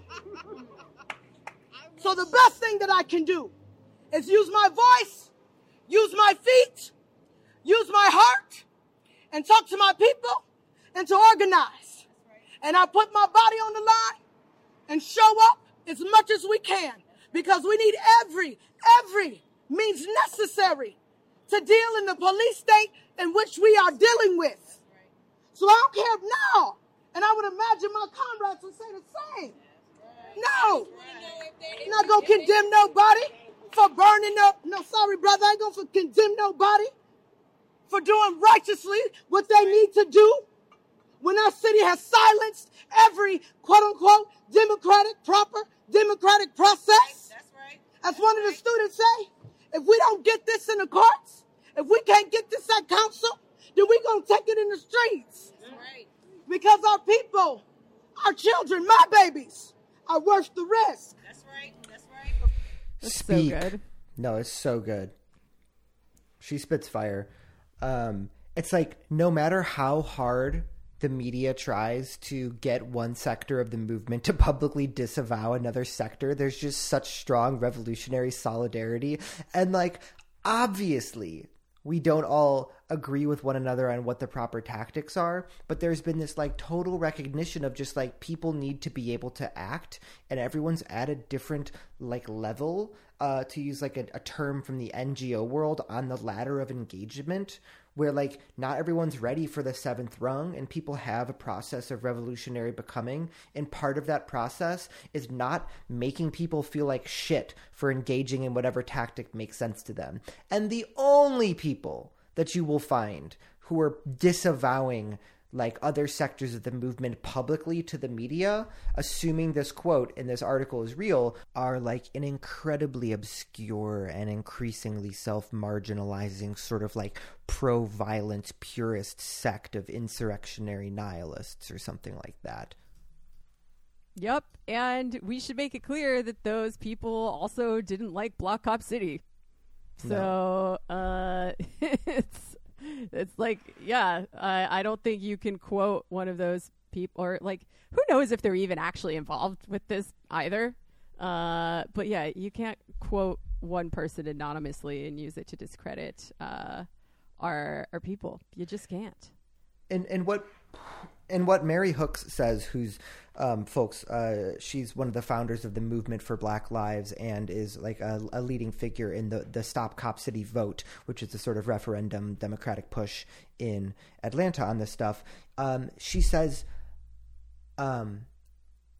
So the best thing that I can do is use my voice, use my feet, use my heart, and talk to my people and to organize. And I put my body on the line and show up as much as we can because we need every, every means necessary to deal in the police state in which we are dealing with. So I don't care now. And I would imagine my comrades would say the same. No. I'm not going to condemn nobody for burning up. No, sorry, brother. I ain't going to condemn nobody for doing righteously what they need to do when our city has silenced every quote unquote democratic, proper democratic process. That's right. As one of the students say, if we don't get this in the courts, if we can't get this at council, then we're going to take it in the streets. Right. Because our people, our children, my babies, are worth the risk. That's right. That's right. That's Speak. so good. No, it's so good. She spits fire. Um, it's like no matter how hard the media tries to get one sector of the movement to publicly disavow another sector. There's just such strong revolutionary solidarity. And, like, obviously, we don't all agree with one another on what the proper tactics are but there's been this like total recognition of just like people need to be able to act and everyone's at a different like level uh, to use like a, a term from the ngo world on the ladder of engagement where like not everyone's ready for the seventh rung and people have a process of revolutionary becoming. And part of that process is not making people feel like shit for engaging in whatever tactic makes sense to them. And the only people that you will find who are disavowing like other sectors of the movement publicly to the media, assuming this quote in this article is real, are like an incredibly obscure and increasingly self marginalizing, sort of like pro violence purist sect of insurrectionary nihilists or something like that. Yep. And we should make it clear that those people also didn't like Block Cop City. So no. uh, it's it's like, yeah, I, I don't think you can quote one of those people, or like, who knows if they're even actually involved with this either. Uh, but yeah, you can't quote one person anonymously and use it to discredit uh, our our people. You just can't. And and what and what Mary Hooks says, who's um, folks, uh, she's one of the founders of the movement for Black Lives and is like a, a, leading figure in the the Stop Cop City vote, which is a sort of referendum democratic push in Atlanta on this stuff. Um, she says, um,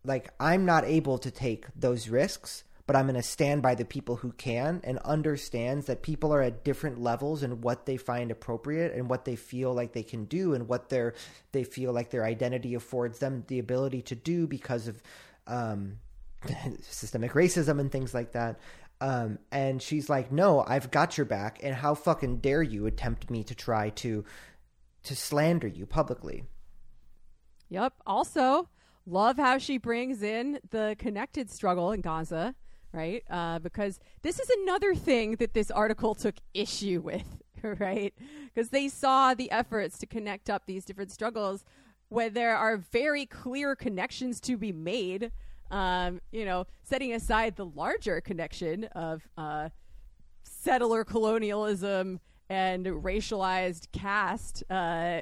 like I'm not able to take those risks but I'm going to stand by the people who can and understands that people are at different levels and what they find appropriate and what they feel like they can do and what their they feel like their identity affords them the ability to do because of um, systemic racism and things like that. Um, and she's like, "No, I've got your back, and how fucking dare you attempt me to try to to slander you publicly?" Yep. Also, love how she brings in the connected struggle in Gaza right? Uh, because this is another thing that this article took issue with, right? Because they saw the efforts to connect up these different struggles where there are very clear connections to be made. Um, you know, setting aside the larger connection of uh, settler colonialism and racialized caste uh,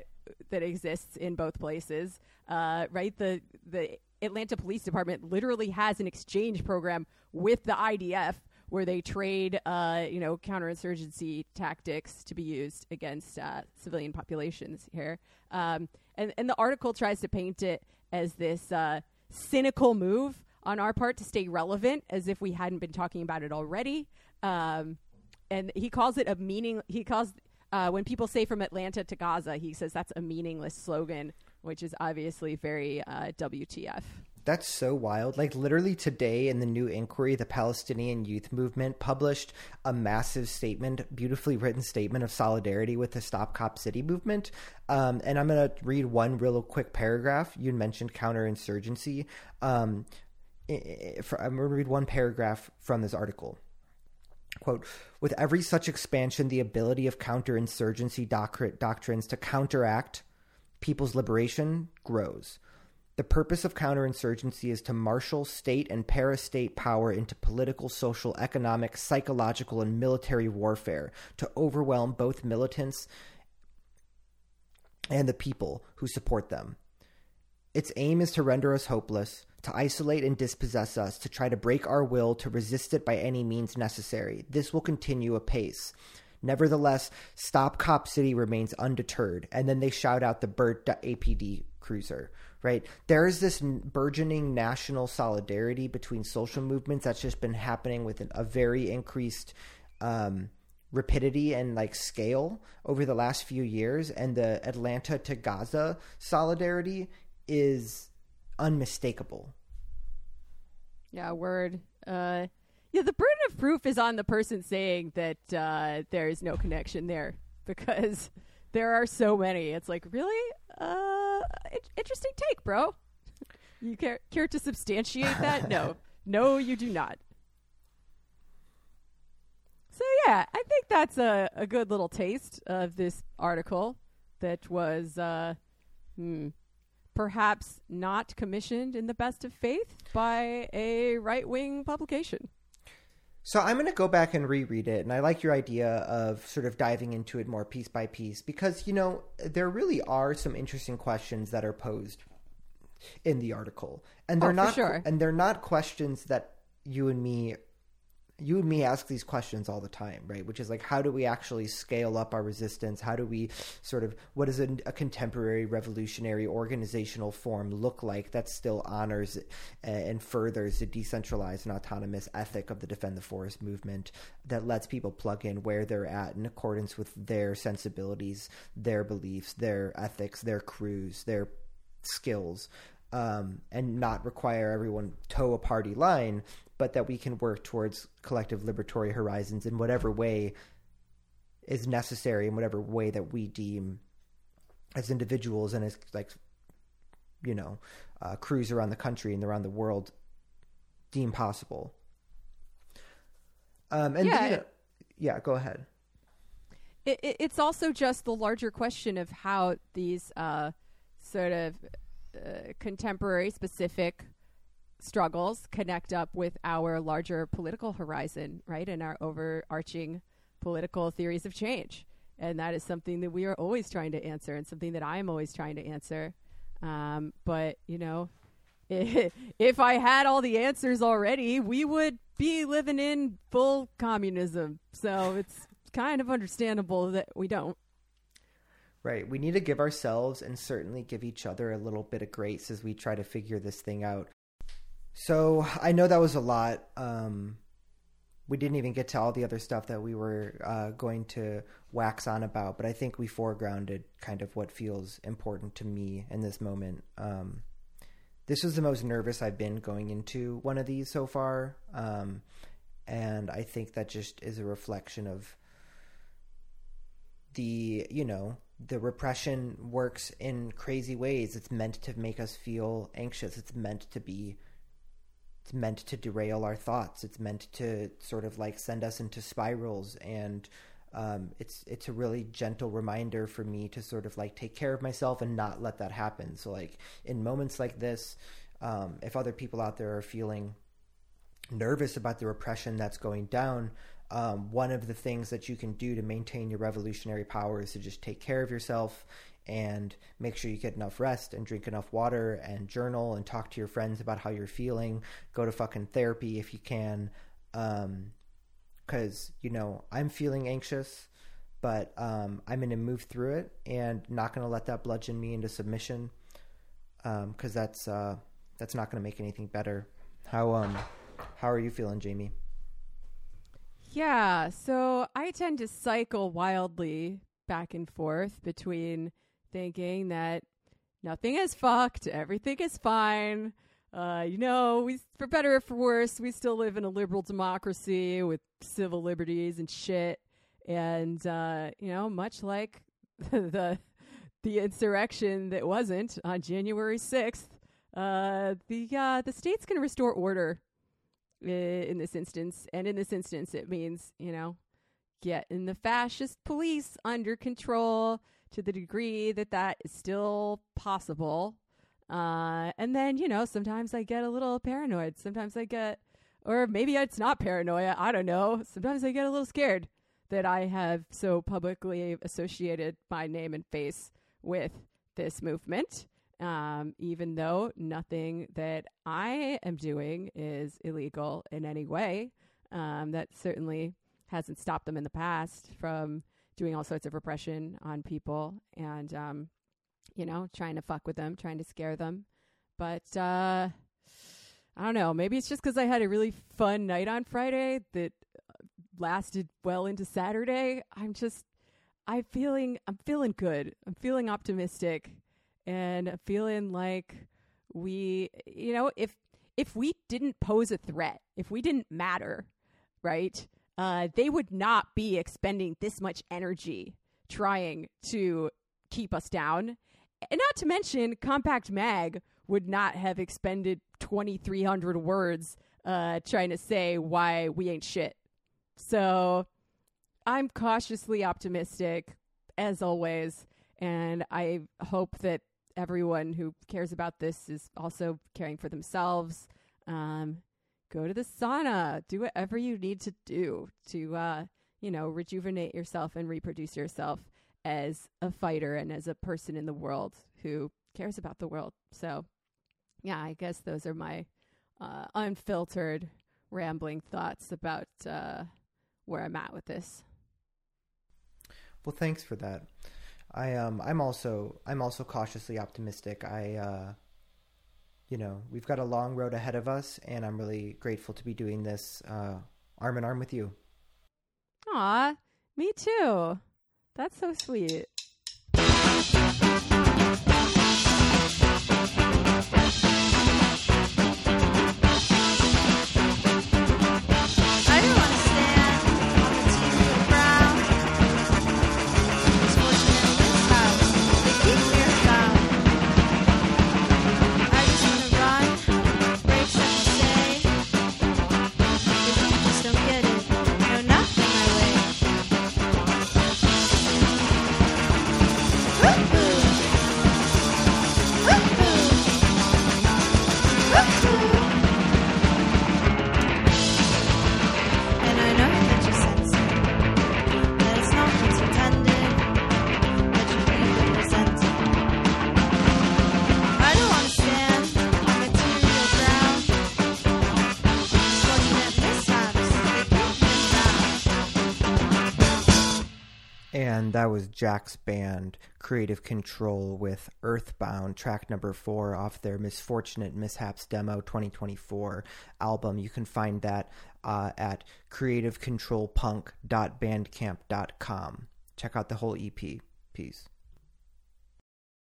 that exists in both places, uh, right? The the Atlanta Police Department literally has an exchange program with the IDF where they trade, uh, you know, counterinsurgency tactics to be used against uh, civilian populations here. Um, and, and the article tries to paint it as this uh, cynical move on our part to stay relevant, as if we hadn't been talking about it already. Um, and he calls it a meaning. He calls uh, when people say from Atlanta to Gaza, he says that's a meaningless slogan, which is obviously very uh, WTF. That's so wild. Like literally today in the New Inquiry, the Palestinian Youth Movement published a massive statement, beautifully written statement of solidarity with the Stop Cop City movement. Um, and I'm going to read one real quick paragraph. You mentioned counterinsurgency. Um, I'm going to read one paragraph from this article. Quote, with every such expansion, the ability of counterinsurgency doctrines to counteract people's liberation grows. The purpose of counterinsurgency is to marshal state and parastate power into political, social, economic, psychological, and military warfare to overwhelm both militants and the people who support them. Its aim is to render us hopeless, to isolate and dispossess us, to try to break our will, to resist it by any means necessary. This will continue apace. Nevertheless, Stop Cop City remains undeterred. And then they shout out the Burt APD cruiser, right? There is this burgeoning national solidarity between social movements that's just been happening with a very increased um, rapidity and like scale over the last few years. And the Atlanta to Gaza solidarity is unmistakable. Yeah, word. Uh, yeah, the burden of proof is on the person saying that uh, there is no connection there because there are so many. It's like, really? Uh, interesting take, bro. You care, care to substantiate that? no. No, you do not. So, yeah, I think that's a, a good little taste of this article that was uh, hmm, perhaps not commissioned in the best of faith by a right wing publication. So I'm going to go back and reread it, and I like your idea of sort of diving into it more piece by piece because you know there really are some interesting questions that are posed in the article, and they're oh, not sure. and they're not questions that you and me you and me ask these questions all the time, right? Which is like, how do we actually scale up our resistance? How do we sort of, what does a, a contemporary revolutionary organizational form look like that still honors and furthers the decentralized and autonomous ethic of the Defend the Forest movement that lets people plug in where they're at in accordance with their sensibilities, their beliefs, their ethics, their crews, their skills? Um, and not require everyone toe a party line, but that we can work towards collective liberatory horizons in whatever way is necessary, in whatever way that we deem as individuals and as like you know uh, crews around the country and around the world deem possible. Um, and yeah, you know, yeah, go ahead. It, it, it's also just the larger question of how these uh, sort of uh, contemporary specific struggles connect up with our larger political horizon, right? And our overarching political theories of change. And that is something that we are always trying to answer and something that I'm always trying to answer. Um, but, you know, if I had all the answers already, we would be living in full communism. So it's kind of understandable that we don't. Right. We need to give ourselves and certainly give each other a little bit of grace as we try to figure this thing out. So I know that was a lot. Um, we didn't even get to all the other stuff that we were uh, going to wax on about, but I think we foregrounded kind of what feels important to me in this moment. Um, this was the most nervous I've been going into one of these so far. Um, and I think that just is a reflection of the, you know, the repression works in crazy ways. It's meant to make us feel anxious. It's meant to be it's meant to derail our thoughts. It's meant to sort of like send us into spirals and um, it's it's a really gentle reminder for me to sort of like take care of myself and not let that happen. So like in moments like this, um, if other people out there are feeling nervous about the repression that's going down, um, one of the things that you can do to maintain your revolutionary power is to just take care of yourself and make sure you get enough rest and drink enough water and journal and talk to your friends about how you're feeling. Go to fucking therapy if you can. Um, cause you know, I'm feeling anxious, but, um, I'm going to move through it and not going to let that bludgeon me into submission. Um, cause that's, uh, that's not going to make anything better. How, um, how are you feeling, Jamie? Yeah, so I tend to cycle wildly back and forth between thinking that nothing is fucked, everything is fine. Uh, you know, we for better or for worse, we still live in a liberal democracy with civil liberties and shit. And uh, you know, much like the the insurrection that wasn't on January sixth, uh, the uh, the state's going to restore order in this instance, and in this instance, it means you know, getting the fascist police under control to the degree that that is still possible. Uh, and then, you know, sometimes I get a little paranoid. Sometimes I get, or maybe it's not paranoia. I don't know. Sometimes I get a little scared that I have so publicly associated my name and face with this movement. Um, even though nothing that I am doing is illegal in any way. Um, that certainly hasn't stopped them in the past from doing all sorts of repression on people and, um, you know, trying to fuck with them, trying to scare them. But uh, I don't know. Maybe it's just because I had a really fun night on Friday that lasted well into Saturday. I'm just, I'm feeling, I'm feeling good. I'm feeling optimistic, and I'm feeling like we, you know, if if we didn't pose a threat, if we didn't matter, right? Uh, they would not be expending this much energy trying to keep us down. And not to mention, Compact Mag would not have expended 2,300 words uh, trying to say why we ain't shit. So I'm cautiously optimistic, as always. And I hope that everyone who cares about this is also caring for themselves. Um, go to the sauna, do whatever you need to do to, uh, you know, rejuvenate yourself and reproduce yourself as a fighter and as a person in the world who cares about the world. So, yeah, I guess those are my uh, unfiltered, rambling thoughts about uh, where I'm at with this. Well, thanks for that. I um I'm also I'm also cautiously optimistic. I uh you know, we've got a long road ahead of us and I'm really grateful to be doing this uh arm in arm with you. Aw, me too. That's so sweet. That was Jack's band, Kreative Kontrol with Earthbound, track number four off their Misfortunate Mishaps Demo 2024 album. You can find that uh, at kreativekontrolpunk.bandcamp.com. Check out the whole EP. Peace.